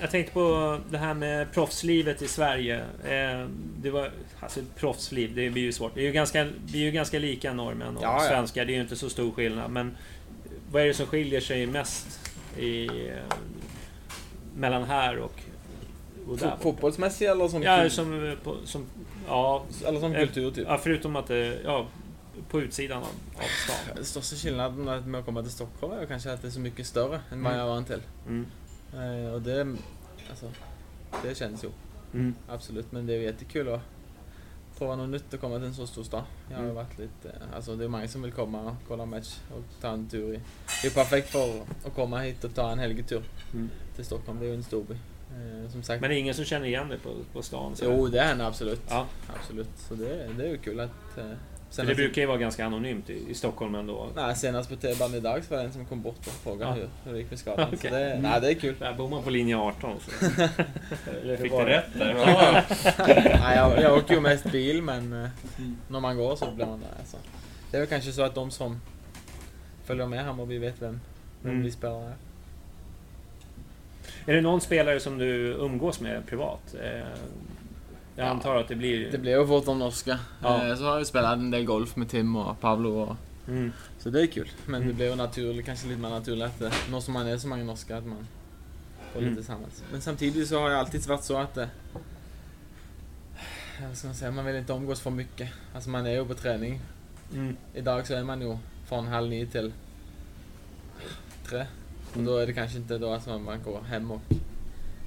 jag tänkte på det här med proffslivet i Sverige. Eh, det var... Alltså proffsliv, det blir ju svårt. Vi är ju ganska, vi är ju ganska lika norrmän och Ja, ja. svenskar. Det är ju inte så stor skillnad. Men vad är det som skiljer sig mest i... Eh, mellan här och... och där? Fotbollsmässigt eller som, Ja, som, på, som... Ja, eller som eh, kultur typ? Ja, förutom att det... Ja, på utsidan av, av stan? Den största skillnaden med att komma till Stockholm är kanske att det är så mycket större än vad Mm. jag var van till. Mm. Eh, och det, alltså, det känns ju. Mm. Absolut, men det är jättekul att prova något nytt och komma till en så stor stad. Jag har Mm. varit lite, eh, alltså det är många som vill komma och kolla match och ta en tur i. Det är perfekt för att komma hit och ta en helgetur Mm. till Stockholm. Det är ju en storby. Eh, som sagt. Men det är ingen som känner igen dig på, på stan? så Jo, det händer absolut. Ja. Absolut. Så det, det är ju kul att... Eh, För det brukar ju vara ganska anonymt i, i Stockholm ändå. Nej, senast på T-banan idag så var det en som kom bort och frågade Ja. hur, hur det gick med skadan. Okej. Så det, nej, det är kul. Där bor man på linje 18. Så. Fick du det? rätt där? Ja. nej, jag, jag åker ju mest bil men eh, när man går så blir man där. Alltså. Det är väl kanske så att de som följer med Hammarby vet vem, vem Mm. vi spelar är. Är det någon spelare som du umgås med privat? Eh, jag Ja. antar att det blir... Det blir ju fort de norska. Ja. Eh, så har jag spelat en del golf med Tim och Pablo och Mm. Så det är kul. Men Mm. det blir ju naturligt, kanske lite mer naturligt att eh, nå som man är så många norska att man får Mm. lite tillsammans. Men samtidigt så har det alltid varit så att det... Vad ska man säga? Man vill inte umgås för mycket. Alltså man är ju på träning. Mm. Idag så är man ju från halv nio till tre. Och då är det kanske inte då att man går hem och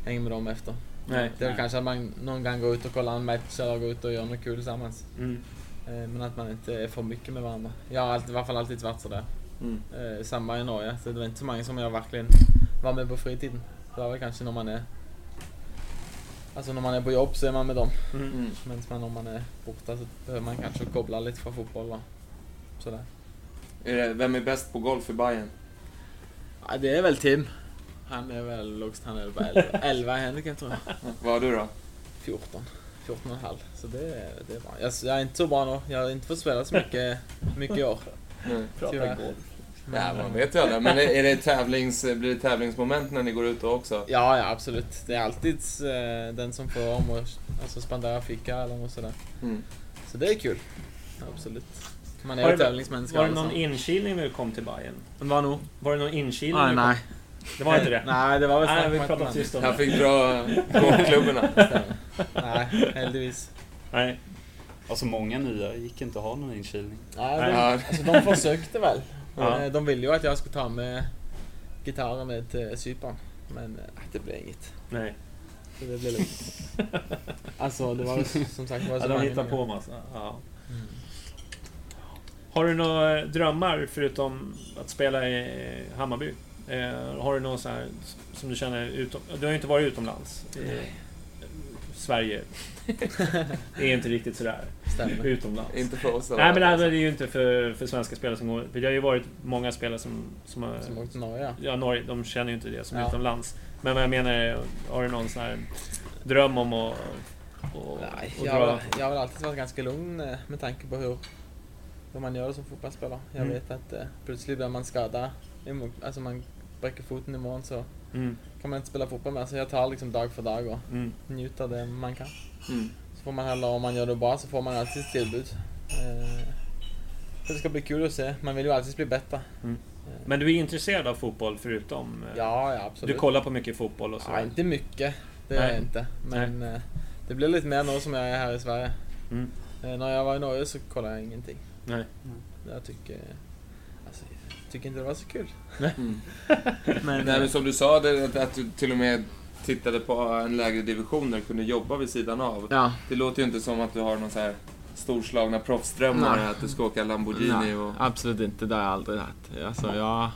hänger med dem efter. Nej. Det är väl kanske att man någon gång går ut och kollar en match eller går ut och gör något kul tillsammans. Mm. Eh, Men att man inte är för mycket med varandra. Jag har alltid, i alla fall alltid varit sådär. Mm. Eh, samma i Norge. Så det var inte så många som jag verkligen var med på fritiden. Det var väl kanske när man är... Alltså när man är på jobb så är man med dem. Mm. Mm. Men man, om man är borta så behöver man kanske koppla lite från fotboll och sådär. Är det, vem är bäst på golf i Bayern? Ja, det är väl Tim. Han är väl lågst, han är väl bara 11, 11 i handicap tror jag. Vad har du då? 14. 14 och en halv. Så det, är- det är bra. Jag, jag är inte så bra nu. Jag har inte fått spela så mycket, mycket i år. Nej. Tyvärr. Ja, man vet ju aldrig. Men är, det tävlings, blir det tävlingsmoment när ni går ut då också? Ja, ja absolut. Det är alltid eh, den som får om och alltså, spendera fika eller något sådär. Mm. Så det är kul. Absolut. Man är ju tävlingsmänniska. Var det någon alltså. inkilning när du kom till Bayern? Var nog? Var det någon inkilning? Du nej. Det var inte det? Nej, det var väl Nej, vi man- tyst om Han det. fick dra golfklubborna. Nej, heldigvis. Nej. Alltså många nya gick inte att ha någon inkilning. Nej, Nej. de, Ja. alltså, de försökte väl. Ja. Eh, De ville ju att jag skulle ta med gitarren med till Cypern. Men eh, det blev inget. Nej. Så det blev lugnt. Alltså det var som sagt var Ja, så de många hittar nya. på massa. Ja. Mm. Har du några drömmar förutom att spela i Hammarby? Eh, har du någon så här som du känner utom... Du har ju inte varit utomlands. I Sverige är inte riktigt sådär Stämmer. utomlands. Inte för oss Nej men det här är ju inte för, för svenska spelare som går... För det har ju varit många spelare som, som har... Som åkte till Norge ja. Norge, de känner ju inte det som Ja. utomlands. Men vad jag menar är, har du någon sån här dröm om att... Och, Nej, och jag, har, dra... väl- jag har väl alltid varit ganska lugn eh, med tanke på hur, hur man gör det som fotbollsspelare. Jag Mm. vet att eh, plötsligt blir man skadad, alltså man bräcker foten imorgon så Mm, kan man inte spela fotboll mer. Så jag tar liksom dag för dag och mm, njuter det man kan. Mm. Så får man heller, om man gör det bra så får man alltid ett tillbud. Eh, så det ska bli kul att se. Man vill ju alltid bli bättre. Mm. Eh, Men du är intresserad av fotboll förutom... eh, Ja, ja absolut. Du kollar på mycket fotboll och så? Ja, inte mycket. Det Nej. jag inte. Men eh, det blir lite mer nu som jag är här i Sverige. Mm. När jag var i Norge så kollade jag ingenting. Nej. Jag tycker... Tycker inte det var så kul. Mm. Men, Nej, men som du sa, det, att, att du till och med tittade på en lägre division där du kunde jobba vid sidan av. Ja. Det låter ju inte som att du har någon så här storslagna proffsdrömmar, Nej. att du ska åka Lamborghini Nej, och... absolut inte. Det har jag aldrig haft. Alltså, jag,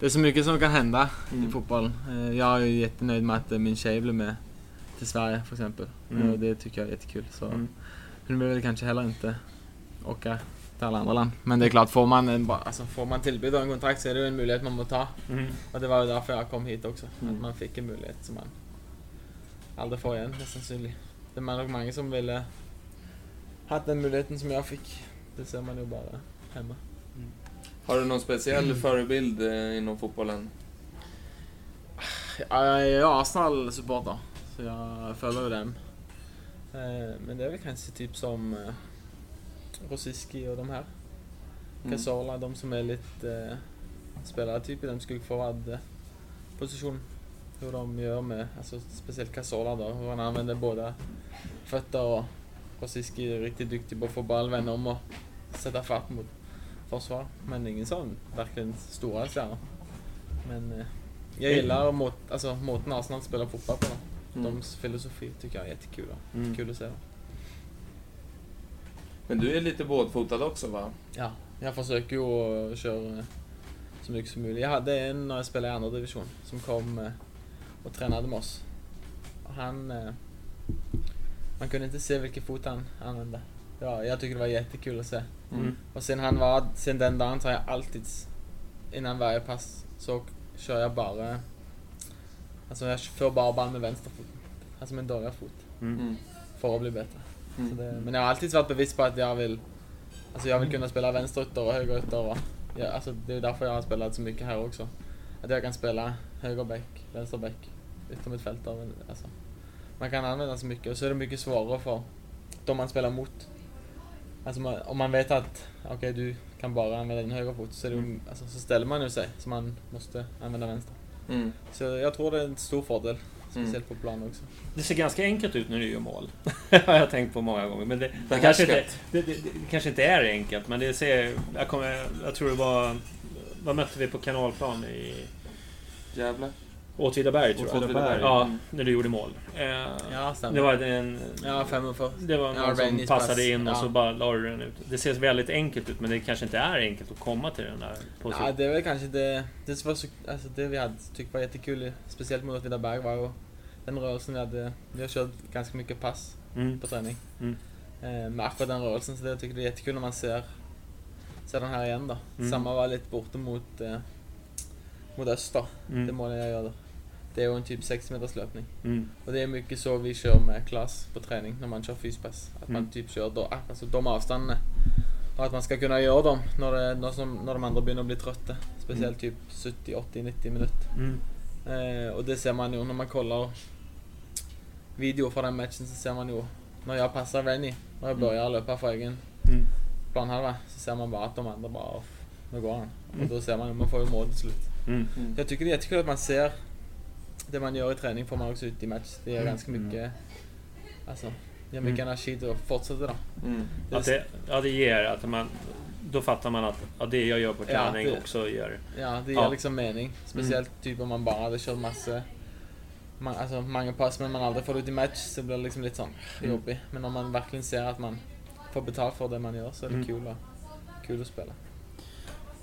det är så mycket som kan hända Mm. i fotboll. Eh, Jag är ju jättenöjd med att eh, min tjej blev med till Sverige för exempel. Mm. Och det tycker jag är jättekul. Så Mm. nu vill väl kanske heller inte åka alla andra land. Men det är klart, får man, en, alltså, får man tillbud och en kontrakt så är det ju en möjlighet man måste ta. Mm. Och det var ju därför jag kom hit också. Mm. Att man fick en möjlighet som man aldrig får igen nästan synlig. Det är nog många som ville ha den möjligheten som jag fick. Det ser man ju bara hemma. Har du någon speciell förebild eh, inom fotbollen? Ja, Jag är Arsenal-supporter, så jag följer ju dem. Eh, Men det är väl kanske typ som eh, Rosiski och de här. Mm. Casola, de som är lite eh, spelare typ i den skuggforward position. Hur de gör med, alltså speciellt Casola då, hur han använder båda fötter och Rosiski är riktigt duktig på att få boll, vända om och sätta fart mot försvar. Men ingen sån verkligen stora stjärnor. Men eh, jag gillar mot, alltså, måten Arsenal spelar fotboll på. Då. Mm. Deras filosofi tycker jag är jättekul. då. Mm. Kul att se. Men du är lite båtfotad också va? Ja, jag försöker ju att köra eh, så mycket som möjligt. Jag hade en när jag spelade i andra division som kom eh, och tränade med oss. Och han... eh, Man kunde inte se vilken fot han använde. Var, jag tycker det var jättekul att se. Mm. Och sen han var, sen den dagen så har jag alltid, innan varje pass, så kör jag bara... Alltså jag får bara band med vänsterfoten. Alltså med en dörjarfot. Mm. Mm. För att bli bättre. Mm. Det, men jag har alltid varit bevis på att jag vill Alltså jag vill kunna spela vänsterytter och högerytter och ja, alltså det är därför jag har spelat så mycket här också. Att jag kan spela högerback, vänsterback, yttermittfältare. Alltså, man kan använda så mycket och så är det mycket svårare för de man spelar mot. Alltså man, om man vet att okej du kan bara använda din högerfot så, Mm. alltså, så ställer man ju sig så man måste använda vänster. Mm. Så jag tror det är en stor fördel. Speciellt på plan också. Det ser ganska enkelt ut när du gör mål. har jag tänkt på många gånger. Men det, det, kanske, inte, det, det, det kanske inte är enkelt, men det ser... Jag, kommer, jag tror det var... Vad mötte vi på kanalplan i Jävlar. Åtvidaberg, tror jag. Åtvidaberg. Ja, Mm. när du gjorde mål. Eh, Ja, stämmer. det var en... Ja, fem för. Det var Ja, någon som Rainis passade pass. in och Ja. så bara la du den ut. Det ser väldigt enkelt ut, men det kanske inte är enkelt att komma till den där Ja, positionen. det är väl kanske det, det, var så, alltså det vi hade tyckt var jättekul, speciellt mot Åtvidaberg, var ju den rörelsen vi hade. Vi har kört ganska mycket pass Mm. på träning. Mm. Eh, med akkurat den rörelsen, så det jag tycker det är jättekul när man ser, ser den här igen då. Mm. Samma var lite borta mot, eh, mot Öster, Mm. det målet jag gör där. Det är ju en typ 60 meters löpning. Mm. Och det är mycket så vi kör med klass på träning när man kör fyspass. Att man Mm. typ kör då, alltså de avstånden. Och att man ska kunna göra dem när, det, när, som, när de andra börjar bli trötta. Speciellt typ 70, 80, 90 minuter. Eh, och det ser man ju när man kollar video från den matchen så ser man ju när jag passar Rennie, när jag Mm. börjar löpa för egen Mm. planhalva så ser man bara att de andra bara "Off, nu går han. Mm. Och då ser man ju, man får ju mål till slut. Mm. Mm. Jag tycker det är jättekul att man ser det man gör i träning får man också ut i match. Det ger Mm. ganska mycket, alltså, det ger mycket Mm. energi till att fortsätta då. Mm. Det är Att det, ja, det ger att man... Då fattar man att ja, det jag gör på Ja, träning det- också gör... Ja, det ger Ja. Mm. liksom mening. Speciellt typ om man bara hade kört massa man, alltså många pass men man aldrig får det ut i match så blir det liksom lite sån Mm. jobbigt. Men om man verkligen ser att man får betalt för det man gör så är det Mm. kul, att, kul att spela.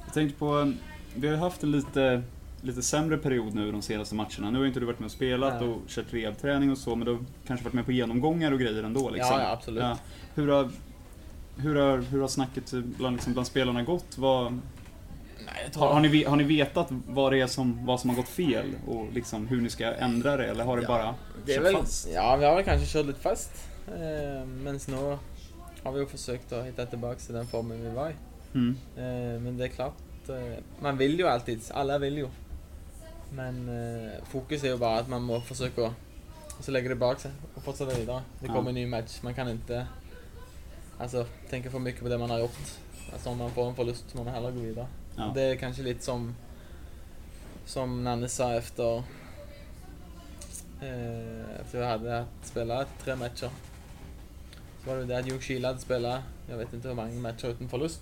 Jag tänkte på, vi har haft en lite, lite sämre period nu de senaste matcherna. Nu har inte du varit med och spelat Nej. och kört rehabträning och så, men du har kanske varit med på genomgångar och grejer ändå liksom. Ja, ja, absolut. Ja. Hur, har, hur, har, hur har snacket bland, liksom, bland spelarna gått? Vad, har, har, ni, har ni vetat vad det är som, vad som har gått fel och liksom hur ni ska ändra det, eller har det Ja, bara det kört väl, fast? Ja, vi har väl kanske kört lite fast. Eh, men nu har vi ju försökt att hitta tillbaka till den formen vi var i. Mm. Eh, men det är klart, eh, man vill ju alltid, alla vill ju. Men eh, fokus är ju bara att man må försöka och så lägga det bak sig och fortsätta vidare. Det Ja. kommer en ny match, man kan inte alltså, tänka för mycket på det man har gjort. Alltså om man får en förlust så man hellre gå vidare. Ja. Det är kanske lite som som Nanne sa efter eh, efter vi hade att spela tre matcher. Så var det det att Ljungskile hade spelat, jag vet inte hur många matcher utan förlust.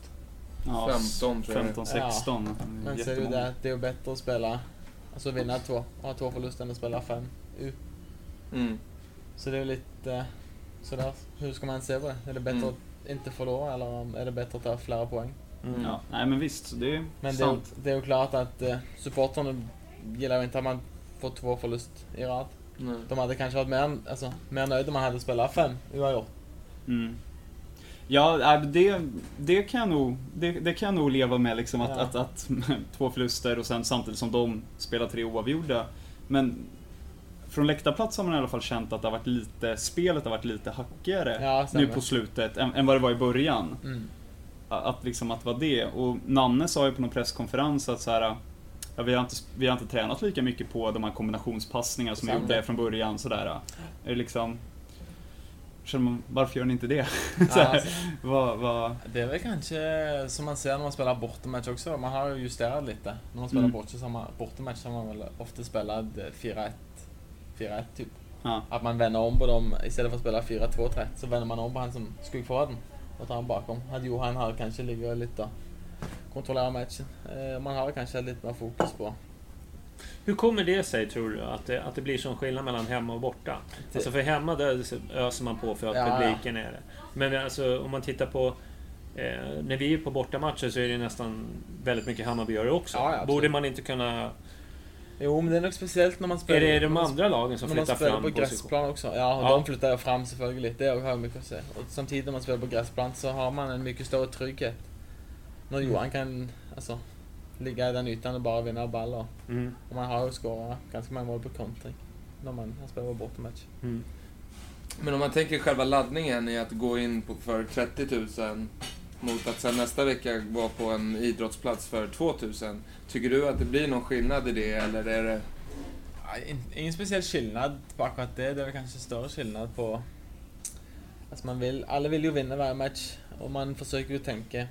Ja, 15 tror jag. 15, 16. Men så är det ju det att det är bättre att spela, alltså vinna två, och ha två förluster än att spela fem U. Mm. Så det är lite sådär, hur ska man se på det? Är det bättre Mm. att inte förlora eller är det bättre att ta flera poäng? Mm. Ja, nej men visst, det är Men det sant. det är ju klart att eh, supportrarna gillar inte att man får två förlust i rad. Nej. De hade kanske varit mer, alltså, mer nöjda om man hade spelat fem oavgjort. Mm. Ja, det, det, kan jag nog, det, det kan nog leva med liksom att, Ja. att, att två förluster och sen samtidigt som de spelar tre oavgjorda. Men från läktarplats har man i alla fall känt att det har varit lite, spelet har varit lite hackigare Ja, nu på slutet än, än vad det var i början. Mm. Att, liksom att vara det. Och Nanne sa ju på någon presskonferens att så här, ja, vi, har inte, vi har inte tränat lika mycket på de här kombinationspassningarna som vi gjorde från början. Sådär. Är det liksom, känner man, varför gör ni inte det? Ja, alltså, vad, vad, det är väl kanske som man ser när man spelar bortamatch också. Man har ju justerat lite. När man spelar Mm. bort så har man, bortamatch har man väl ofta spelat eh, 4-1. 4-1 typ. ja. Att man vänder om på dem istället för att spela 4-2-3 så vänder man om på han som skugg för den. Tar han bakom. Att Johan här kanske ligger lite och kontrollerar matchen. Eh, man har kanske lite mer fokus på Hur kommer det sig, tror du, att det, att det blir sån skillnad mellan hemma och borta? Alltså för hemma där öser man på för att Ja, ja. publiken är det. Men alltså om man tittar på... Eh, när vi är på bortamatcher så är det nästan väldigt mycket Hammarbyare också. Ja, ja. Borde man inte kunna... Jo, men det är nog speciellt när man Är spelar... det de andra lagen som när man flyttar spelar fram på gräsplan också. Ja, och Ja. de flyttar fram selvfølgelig. Det har jag mycket att säga. Och samtidigt när man spelar på gräsplan så har man en mycket större trygghet. När Mm. Johan kan alltså, ligga i den ytan och bara vinna baller. Mm. Och man har ju skårat ganska många mål på kontring. När man har spelat bortamatch. Mm. Men om man tänker själva laddningen i att gå in på för 30 000 mot att sen nästa vecka vara på en idrottsplats för 2 000. Tycker du att det blir någon skillnad i det eller är det... Ingen speciell skillnad på akkurat det. Det är väl kanske större skillnad på... Alltså man vill, alla vill ju vinna varje match och man försöker ju tänka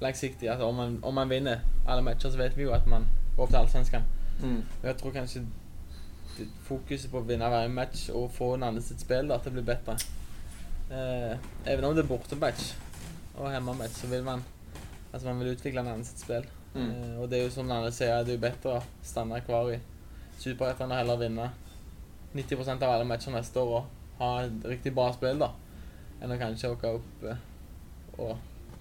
långsiktigt. Alltså om, man, om man vinner alla matcher så vet vi ju att man går upp till Allsvenskan. Mm. Jag tror kanske fokuset på att vinna varje match och få en annan sitt spel då, att det blir bättre. Eh, även om det är bortamatch och hemmamatch så vill man Alltså man vill utveckla en annan sitt spel. Mm. Eh, och det är ju som Nanne säger, det är bättre att stanna kvar i Superettan och hellre vinna 90% av alla matcher nästa år och ha ett riktigt bra spel då. Än att kanske åka upp eh, och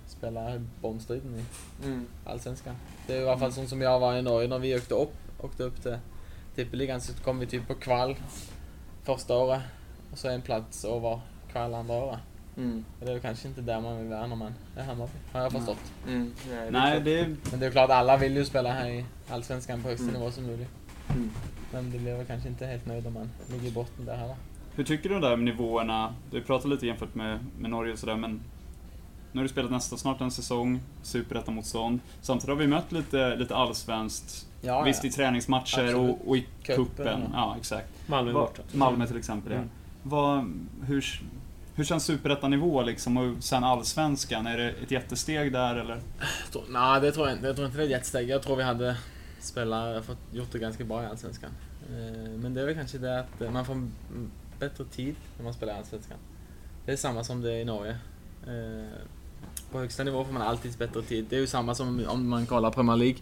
spela bombstriden i Mm. Allsvenskan. Det är i alla fall sånt som jag var i Norge när vi åkte upp, åkte upp till tippeligan så kom vi typ på kval första året och så en plats över kval andra året. Mm. Och det är väl kanske inte där man vill vara när man är Hammarby, har jag förstått. Mm. Nej, det är Nej. Men det är klart, alla vill ju spela här i Allsvenskan på högsta Mm. nivå som möjligt. Mm. Men det blir väl kanske inte helt nöjd om man ligger i botten där heller. Hur tycker du där med nivåerna? Du pratar lite jämfört med, med Norge och sådär, men nu har du spelat nästan snart en säsong, superettan-motstånd. Samtidigt har vi mött lite, lite allsvenskt, Ja, visst ja. i träningsmatcher Absolut. och, och i Cupen, kuppen. ja. Exakt. Malmö borta. Malmö till exempel, ja. Mm. Vad, hur, hur känns superettanivå liksom och sen allsvenskan? Är det ett jättesteg där eller? Tror- Nej, det tror jag inte. Jag tror inte det är ett jättesteg. Jag tror vi hade spelare fått gjort det ganska bra i Allsvenskan. Eh, men det är väl kanske det att man får bättre tid när man spelar i Allsvenskan. Det är samma som det är i Norge. Eh, på högsta nivå får man alltid bättre tid. Det är ju samma som om man kollar Premier League.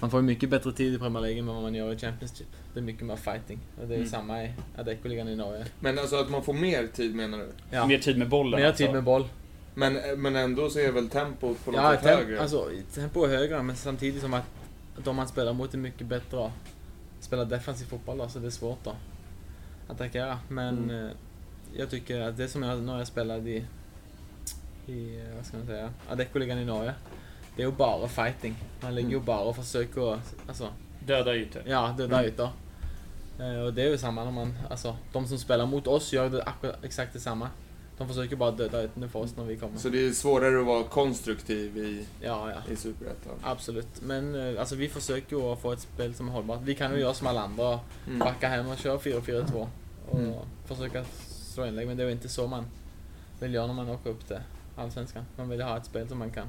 Man får ju mycket bättre tid i Premier League än vad man gör i Championship. Det är mycket mer fighting. Och det är Mm. samma i Adecco-ligan i Norge. Men alltså att man får mer tid menar du? Ja. Mer tid med bollen Mer alltså. tid med boll. Men, men ändå så är väl tempot på något Ja, sätt tem- högre? alltså, tempo är högre, men samtidigt som att de man spelar mot är mycket bättre att spela defensiv fotboll, då, så det är svårt att attackera. Men Mm. eh, jag tycker att det som jag, när jag spelade i, i vad ska man säga, Adecco-ligan i Norge, det är ju bara fighting. Man ligger ju Mm. bara och försöker, alltså, Döda ytor. ja, döda Mm. ytor. Eh, Och det är ju samma när man, alltså, de som spelar mot oss gör det akkurat, exakt detsamma. De försöker bara döda ytorna för oss när vi kommer. Så det är svårare att vara konstruktiv i, Ja, ja. i Superettan? Absolut, men eh, alltså, vi försöker ju att få ett spel som är hållbart. Vi kan ju göra som alla andra och Mm. backa hem och köra 4-4-2 och Mm. försöka slå inlägg, men det är ju inte så man vill göra när man åker upp till Allsvenskan. Man vill ha ett spel som man kan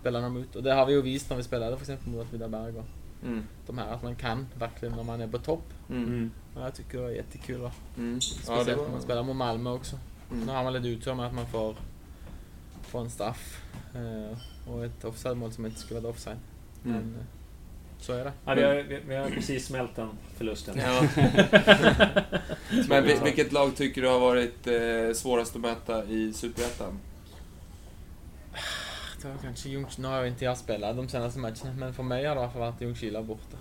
spela dem ut och det har vi ju visat när vi spelade för exempel mot Vidaberg och Mm. de här att man kan verkligen när man är på topp. Mm. Mm. Och jag tycker det är jättekul då. Mm. Ja, Speciellt det när man var... spelar mot Malmö också. Mm. Nu har man lite otur med att man får, får en straff eh, och ett offside-mål som inte skulle vara offside. Men Mm. eh, så är det. Ja, vi, har, vi, vi har precis smält den förlusten. Ja. Men vil- vilket lag tycker du har varit eh, svårast att möta i Superettan? Det var kanske Ljung... Nu har jag inte jag spelat de senaste matcherna, men för mig har det i alla fall varit Ljungskile borta.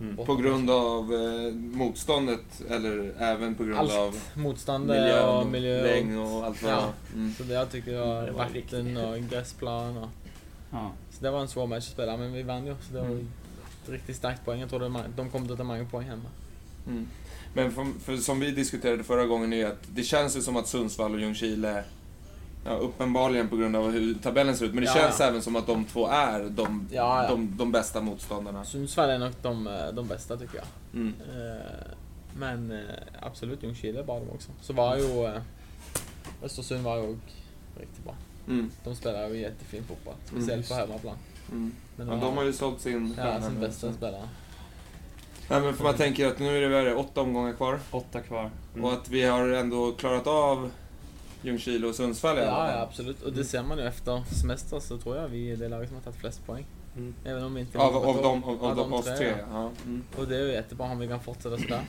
Mm. borta. På grund av eh, motståndet eller även på grund Allt. av Motstånd miljön, och miljö. regn och allt vad Ja. mm. Så det jag tycker var Det var vatten och gräsplan och... Ja. Så det var en svår match att spela, men vi vann ju. Så det var Mm. ett riktigt starkt poäng. Jag tror det de kommer att ta många poäng hemma. Mm. Men för, för som vi diskuterade förra gången är att det känns ju som att Sundsvall och Ljungskile Ja, uppenbarligen på grund av hur tabellen ser ut, men det Ja, känns ja. även som att de två är de, Ja, ja. de, de bästa motståndarna. Sundsvall är nog de, eh, de bästa tycker jag. Mm. Eh, Men eh, absolut, Ljungskile är bra de också. Så var ju Östersund var ju riktigt bra. Mm. De spelar ju jättefin fotboll, speciellt på hemmaplan. Mm. Men Ja, de har ju sålt sin ja, sin nu, bästa så. spelare. Nej, men för man tänker att nu är det väl åtta omgångar kvar Åtta kvar. Mm. och att vi har ändå klarat av Ljungskile och Sundsvall i alla Ja, fall. ja, absolut. Och det ser man ju efter semester så tror jag vi är det laget som har tagit flest poäng. Mm. Även om vi inte Av, av, dem, av, Ja, av, de oss tre, tre, ja. ja. Mm. Och det är ju jättebra om vi kan fortsätta sådär.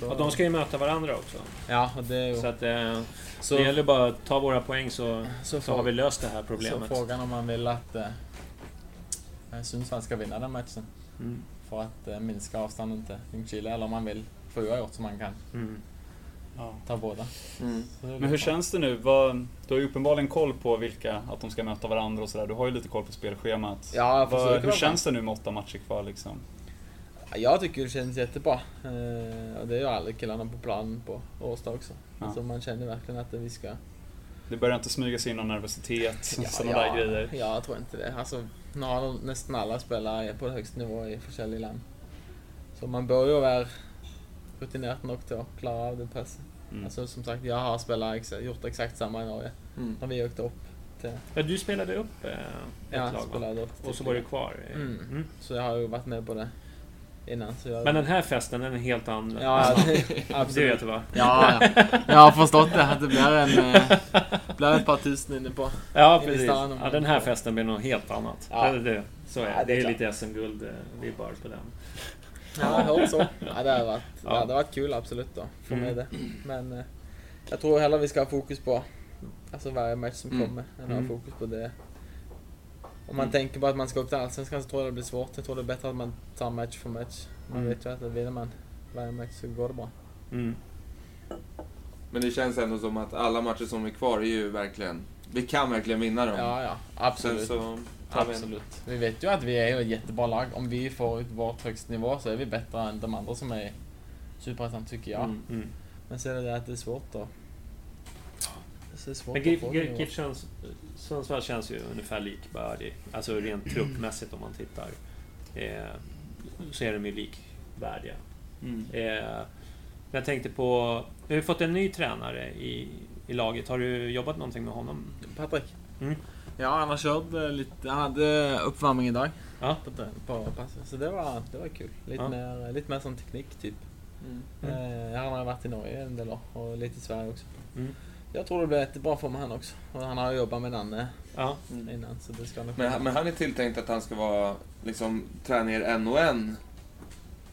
Så, Ja, de ska ju möta varandra också. ja, och det är ju... Så att eh, så, det gäller bara att ta våra poäng så, så, så har vi löst det här så problemet. frågan om man vill att eh, Sundsvall ska vinna den matchen Mm. för att eh, minska avstånden till Ljungskile eller om man vill få oavgjort så man kan Mm. Ja. ta båda. Mm. Så är Men hur känns det nu? Vad, du har ju uppenbarligen koll på vilka, att de ska möta varandra och sådär. Du har ju lite koll på spelschemat. Ja, Vad, hur fall. känns det nu med åtta matcher kvar liksom? Jag tycker det känns jättebra. Eh, och det är ju alla killarna på planen på Årsta också. Ja. Alltså man känner verkligen att vi ska... Det börjar inte smyga sig in någon nervositet, sådana ja, där grejer. Ja, jag tror inte det. Alltså, nu har de nästan alla spelare på högst nivå i olika land. Så man bör ju vara rutinerad nog till att klara av det presset. Mm. Alltså som sagt, jag har spelat, gjort exakt samma i Norge. Mm. När vi åkte upp till... Ja, du spelade upp eh, ett Ja, lag spelade upp Och så var du kvar. eh, Mm. Mm. Så jag har ju varit med på det innan. Så jag... Men den här festen, den är helt annan. Ja, absolut. vet du va? Ja, ja. Jag har förstått det. Att det blir en... eh, blir ett par tusen inne på. Ja, precis. stan Ja, den här festen blir något helt annat. Ja. Det, det, så är Ja, det. det är Det är lite SM-guld-vibbar på den. Ja, jag hört så. Ja, det hade varit, Ja. det hade varit kul absolut då. Få Mm. med det. Men eh, jag tror hellre vi ska ha fokus på alltså varje match som Mm. kommer än Mm. ha fokus på det. Om man tänker på att man ska upp till Allsvenskan så tror jag det blir svårt. Jag tror det är bättre att man tar match för match. Man Mm. vet ju att vinner man varje match så går det bra. Mm. Men det känns ändå som att alla matcher som är kvar är ju verkligen... Vi kan verkligen vinna dem. Ja, ja. Absolut. så vi Absolut. Vi vet ju att vi är ju ett jättebra lag. Om vi får ut vårt högsta nivå så är vi bättre än de andra som är i Superettan tycker jag. Mm. Mm. Men så är det det att det är svårt då. Det är svårt Men GIF få GIF- nivå. GIF känns, Sundsvall känns ju ungefär likvärdig. Alltså rent truppmässigt om man tittar. Eh, så är de ju likvärdiga. Mm. Eh, jag tänkte på... Vi har ju fått en ny tränare i, i laget. Har du jobbat någonting med honom? Patrik? Mm. Ja, han har kört eh, lite, han hade uppvärmning idag Ja. på, på passet. Så det var, det var kul. Lite, Ja. mer, lite mer som teknik typ. Mm. Eh, han har varit i Norge en del år och lite i Sverige också. Mm. Jag tror det blir jättebra för mig han också. Och han har jobbat med Nanne Ja. Mm. innan så det ska nog Men, men han är tilltänkt att han ska vara liksom träna er en och en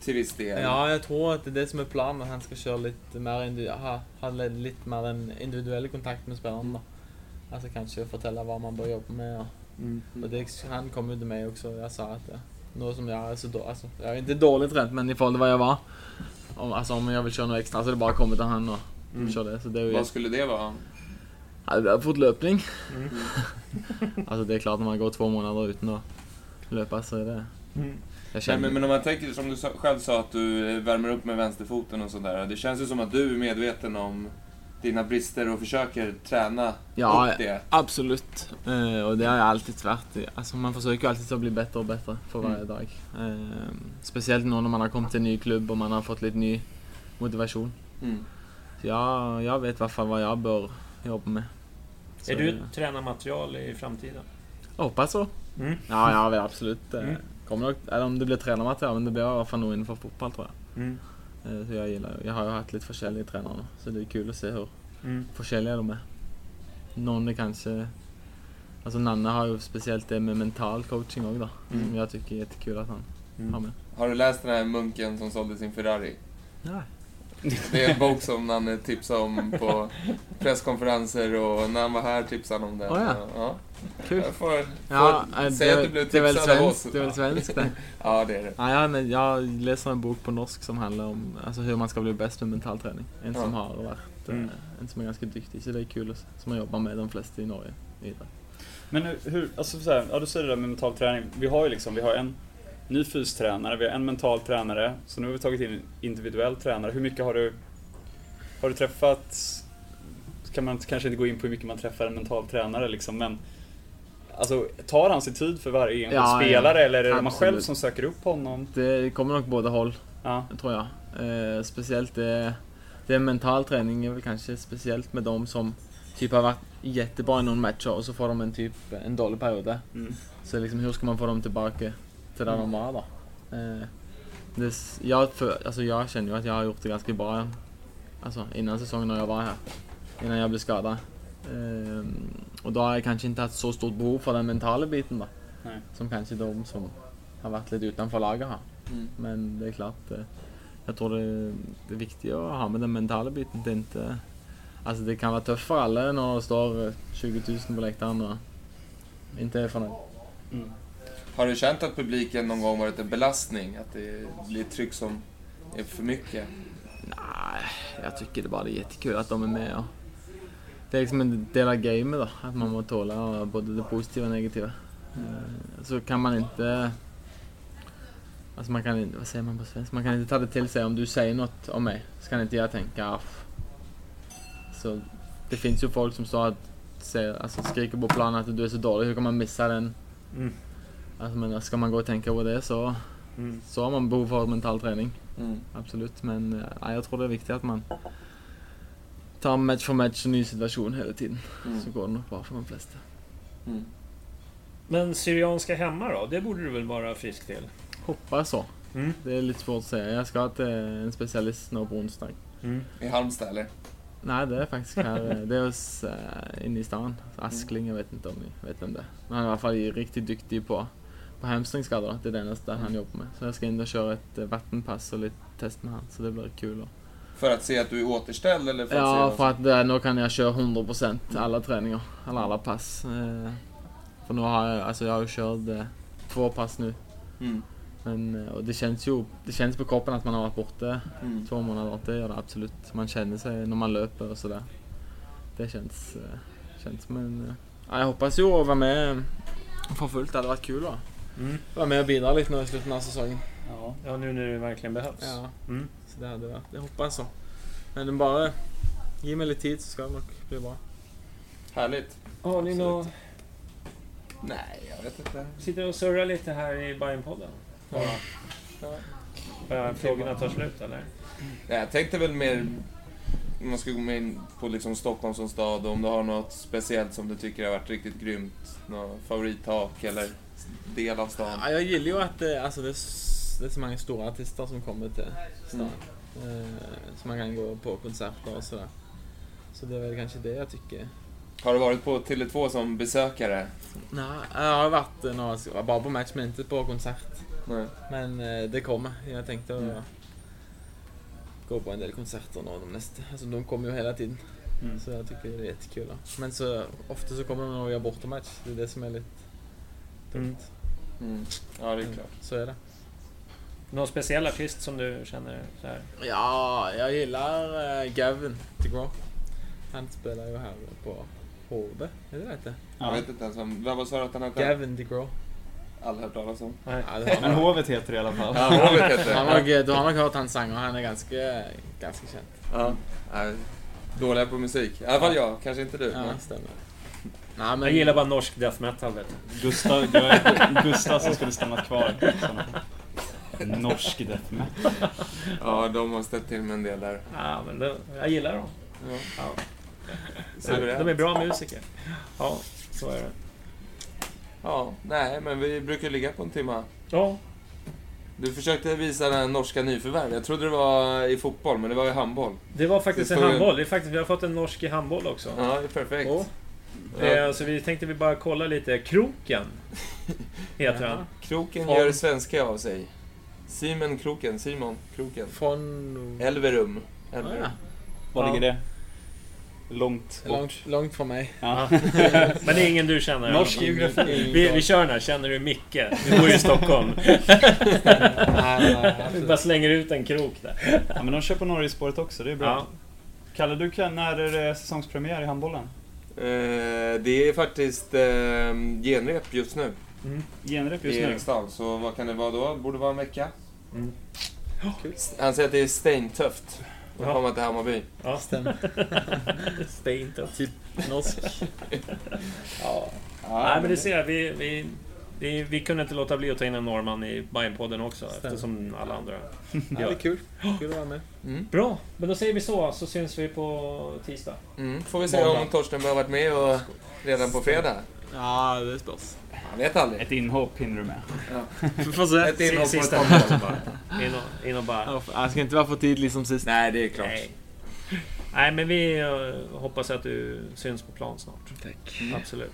till viss del. Ja, jag tror att det är det som är planen. Att han ska köra lite mer, ha, ha lite mer en individuell kontakt med spelarna. då. Alltså kanske förtälla vad man bör jobba med. Och, Mm. och det, han kom ju till mig också och jag sa att ja, något som jag är så då, alltså, jag är inte dåligt rätt men i förhållande till vad jag var. Om, alltså om jag vill köra något extra så är det bara att komma till han och Mm. köra det. Så det är ju Vad skulle det vara? ja, det är fortlöpning. Mm. Alltså det är klart när man går två månader utan att löpa så är det... Mm. Jag Nej, känner, men, men om man tänker som du själv sa att du värmer upp med vänsterfoten och sådär. Det känns ju som att du är medveten om dina brister och försöker träna Ja, upp det. Absolut. Eh, och det har jag alltid varit. Alltså man försöker alltid att bli bättre och bättre för varje Mm. dag. Eh, speciellt nu när man har kommit till en ny klubb och man har fått lite ny motivation. Mm. Så jag, jag vet i alla fall vad jag bör jobba med. Så Är du tränarmaterial i framtiden? Jag hoppas så. Mm. Ja, jag vill absolut. Mm. Kommer nog, eller om det blir tränarmaterial, men det blir i alla fall nog inför fotboll tror jag. Mm. Eh, Så jag gillar Jag har ju haft lite olika tränare nu, så det är kul att se hur Mm. olika de är. Någon är kanske... Alltså Nanne har ju speciellt det med mental coaching också då. Mm. Som jag tycker är jättekul att han har med. Har du läst den här munken som sålde sin Ferrari? Nej. Det är en bok som Nanne tipsade om på presskonferenser och när han var här tipsade han om den. Oh, ja. ja. Kul. Jag får, får Ja, eh, säga det, att du blev det är väl tipsad av oss. det är väl svenskt det. Ja, det är det. Ja, jag, jag läser en bok på norsk som handlar om alltså, hur man ska bli bäst med mental träning. En som Ja. har varit, Mm. eh, en som är ganska dyktig. Så det är kul som har jobbat med de flesta i Norge. Men hur- hur, alltså så här, ja du säger det där med mental träning. Vi har ju liksom, vi har en ny fystränare, vi har en mental tränare, så nu har vi tagit in en individuell tränare. Hur mycket har du, har du träffat, kan man kanske inte gå in på hur mycket man träffar en mental tränare liksom, men Alltså, tar han sig tid för varje enskild Ja, ja. spelare eller är det man Absolut. själv som söker upp honom? Det kommer nog båda håll, Ja. tror jag. Eh, speciellt det, det är mental träning är väl kanske speciellt med de som typ har varit jättebra i någon match och så får de en typ en dålig period. Mm. Så liksom hur ska man få dem tillbaka till där de var då? Eh, det, jag, för, alltså jag känner ju att jag har gjort det ganska bra alltså innan säsongen när jag var här. Innan jag blev skadad. Ehm, och då har jag kanske inte haft så stort behov för den mentala biten då. Nej. Som kanske de som har varit lite utanför laget har. Mm. Men det är klart, eh, jag tror det, det är viktigt att ha med den mentala biten. Det inte... Alltså det kan vara tufft för alla när det står eh, 20 000 på läktaren och inte är förnöjd. Har du känt att publiken någon gång varit en belastning? Att det blir tryck som är för mycket? Nej, jag tycker det bara är jättekul att de är med. Och det är liksom en del av gamet då, att man måste tåla både det positiva och negativa. Eh, Så kan man inte... Alltså man kan inte, vad säger man på svenska? Man kan inte ta det till sig om du säger något om mig. Så kan inte jag tänka aff. Så det finns ju folk som och säger, alltså skriker på planen att du är så dålig, hur kan man missa den? Mm. Alltså men ska man gå och tänka på det så, Mm. så har man behov av mental träning. Mm. Absolut, men eh, nej, jag tror det är viktigt att man tar match för match och ny situation hela tiden. Mm. Så går det nog bra för de flesta. Mm. Men Syrianska hemma då? Det borde du väl vara frisk till? Hoppas så. Mm. Det är lite svårt att säga. Jag ska till en specialist nu på onsdag. Mm. I Halmstad eller? Nej, det är faktiskt här. eh, Det är hos, uh, inne i stan. Askling, jag vet inte om ni vet vem det är. Men han är i alla fall riktigt duktig på, på hamstringskador. Det är det enda han jobbar med. Så jag ska in och köra ett eh, vattenpass och lite test med han. Så det blir kul. För att se att du är återställd eller för att Ja, se för att eh, nu kan jag köra 100% alla träningar, eller alla pass. Eh, för nu har jag, alltså jag har ju kört eh, två pass nu. Mm. Men, och det känns ju, det känns på kroppen att man har varit borta Mm. två månader. Det gör det absolut. Man känner sig när man löper och sådär. Det känns, känns men... Ja, jag hoppas ju att vara med för fullt. Det hade varit kul då. Mm. Vara med och bidra lite nu i slutet av säsongen. Ja. Ja, nu när det verkligen behövs. Ja. Mm. Så det hade jag hoppas så. Men bara ge mig lite tid så ska det nog bli bra. Härligt. Har ni något... Nej, jag vet inte. Sitter och surrar lite här i Bajenpodden? Ja. Börjar frågorna ta slut eller? Nej, jag tänkte väl mer om man ska gå med in på liksom Stockholm som stad, om du har något speciellt som du tycker har varit riktigt grymt? Något favorittak eller del av stan? Ja, jag gillar ju att det, alltså det, är det är så många stora artister som kommer till stan. Eh, så man kan gå på konserter och sådär. Så det är väl kanske det jag tycker. Har du varit på Tele2 som besökare? Nej, jag har varit eh, några, bara på match men inte på konsert. Nej. Men eh, det kommer. Jag tänkte att gå på en del konserter nu de nästa. Alltså de kommer ju hela tiden. Mm. Så jag tycker det är jättekul. Men så ofta så kommer de när vi har bortamatch. Det är det som är lite Mm. Mm. Ja, det är klart. Så är det. Någon speciell artist som du känner så här? Ja, jag gillar uh, Gavin DeGraw. Han spelar ju här på HV, är det rätt det? Jag vet inte ens om... Vad sa du att han hette? Gavin DeGraw. Aldrig hört talas om. Nej. Ja, Men hovet heter det i alla fall. Ja, hovet heter Han det. har, du har nog hört hans sånger, han är ganska, ganska känd. Ja. Dåliga på musik. I alla fall jag, kanske inte du. Ja, men- stämmer. Nej, men, Jag gillar bara norsk death metal vet du. Gustav, som skulle stannat kvar. Norsk death metal. Ja, de har ställt till med en del där. Ja, men det, jag gillar dem. Ja. Ja. Suveränt. De är bra musiker. Ja, så är det. Ja, nej, men vi brukar ligga på en timme. Ja, Du försökte visa den norska nyförvärv. Jag trodde det var i fotboll, men det var i handboll. det var faktiskt Det ju- handboll. Det är faktiskt, vi har fått en norsk i handboll också. Ja, det är perfekt. Oh. Eh, så vi tänkte vi bara kolla lite. Kroken heter han. Kroken Från- gör svenska av sig. Simon Kroken, Simon Kroken. Från... Elverum. Ah, Elverum. ja. Var Ja. ligger det? Långt långt, långt från mig. Ja. Men det är ingen du känner? Norsk eller? geografi. Vi, vi kör den här. Känner du Micke? Du bor ju i Stockholm. nej, nej, Vi absolut. bara slänger ut en krok där. Ja, men de kör på Norgespåret också, det är bra. Ja. Kalle, du kan, när är det säsongspremiär i handbollen? Eh, det är faktiskt eh, genrep just nu Genrep i just nu. Eriksdal. Så vad kan det vara då? Borde vara en vecka. Mm. Han säger att det är stentufft att Ja. komma till Hammarby. Ja. Stämmer. Steintufft. Typ norsk. Ja. Nej men det ser jag. Vi, vi, vi, vi kunde inte låta bli att ta in en norrman i Bajenpodden också. Stämmer. Eftersom alla andra Ja, det är kul. Kul att vara med. Mm. Bra, men då säger vi så. Så syns vi på tisdag. Mm. Får vi se om Torsten har varit med och redan på fredag. Ja, det spörs. Man vet aldrig. Ett inhopp hinner du med. Vi får se. Ett inhopp på ett bara. In och, in och bara... Ja, Jag ska inte vara för tidig som sist. Nej, det är klart. Nej. Nej, men vi eh, hoppas att du syns på plan snart. Tack. Absolut.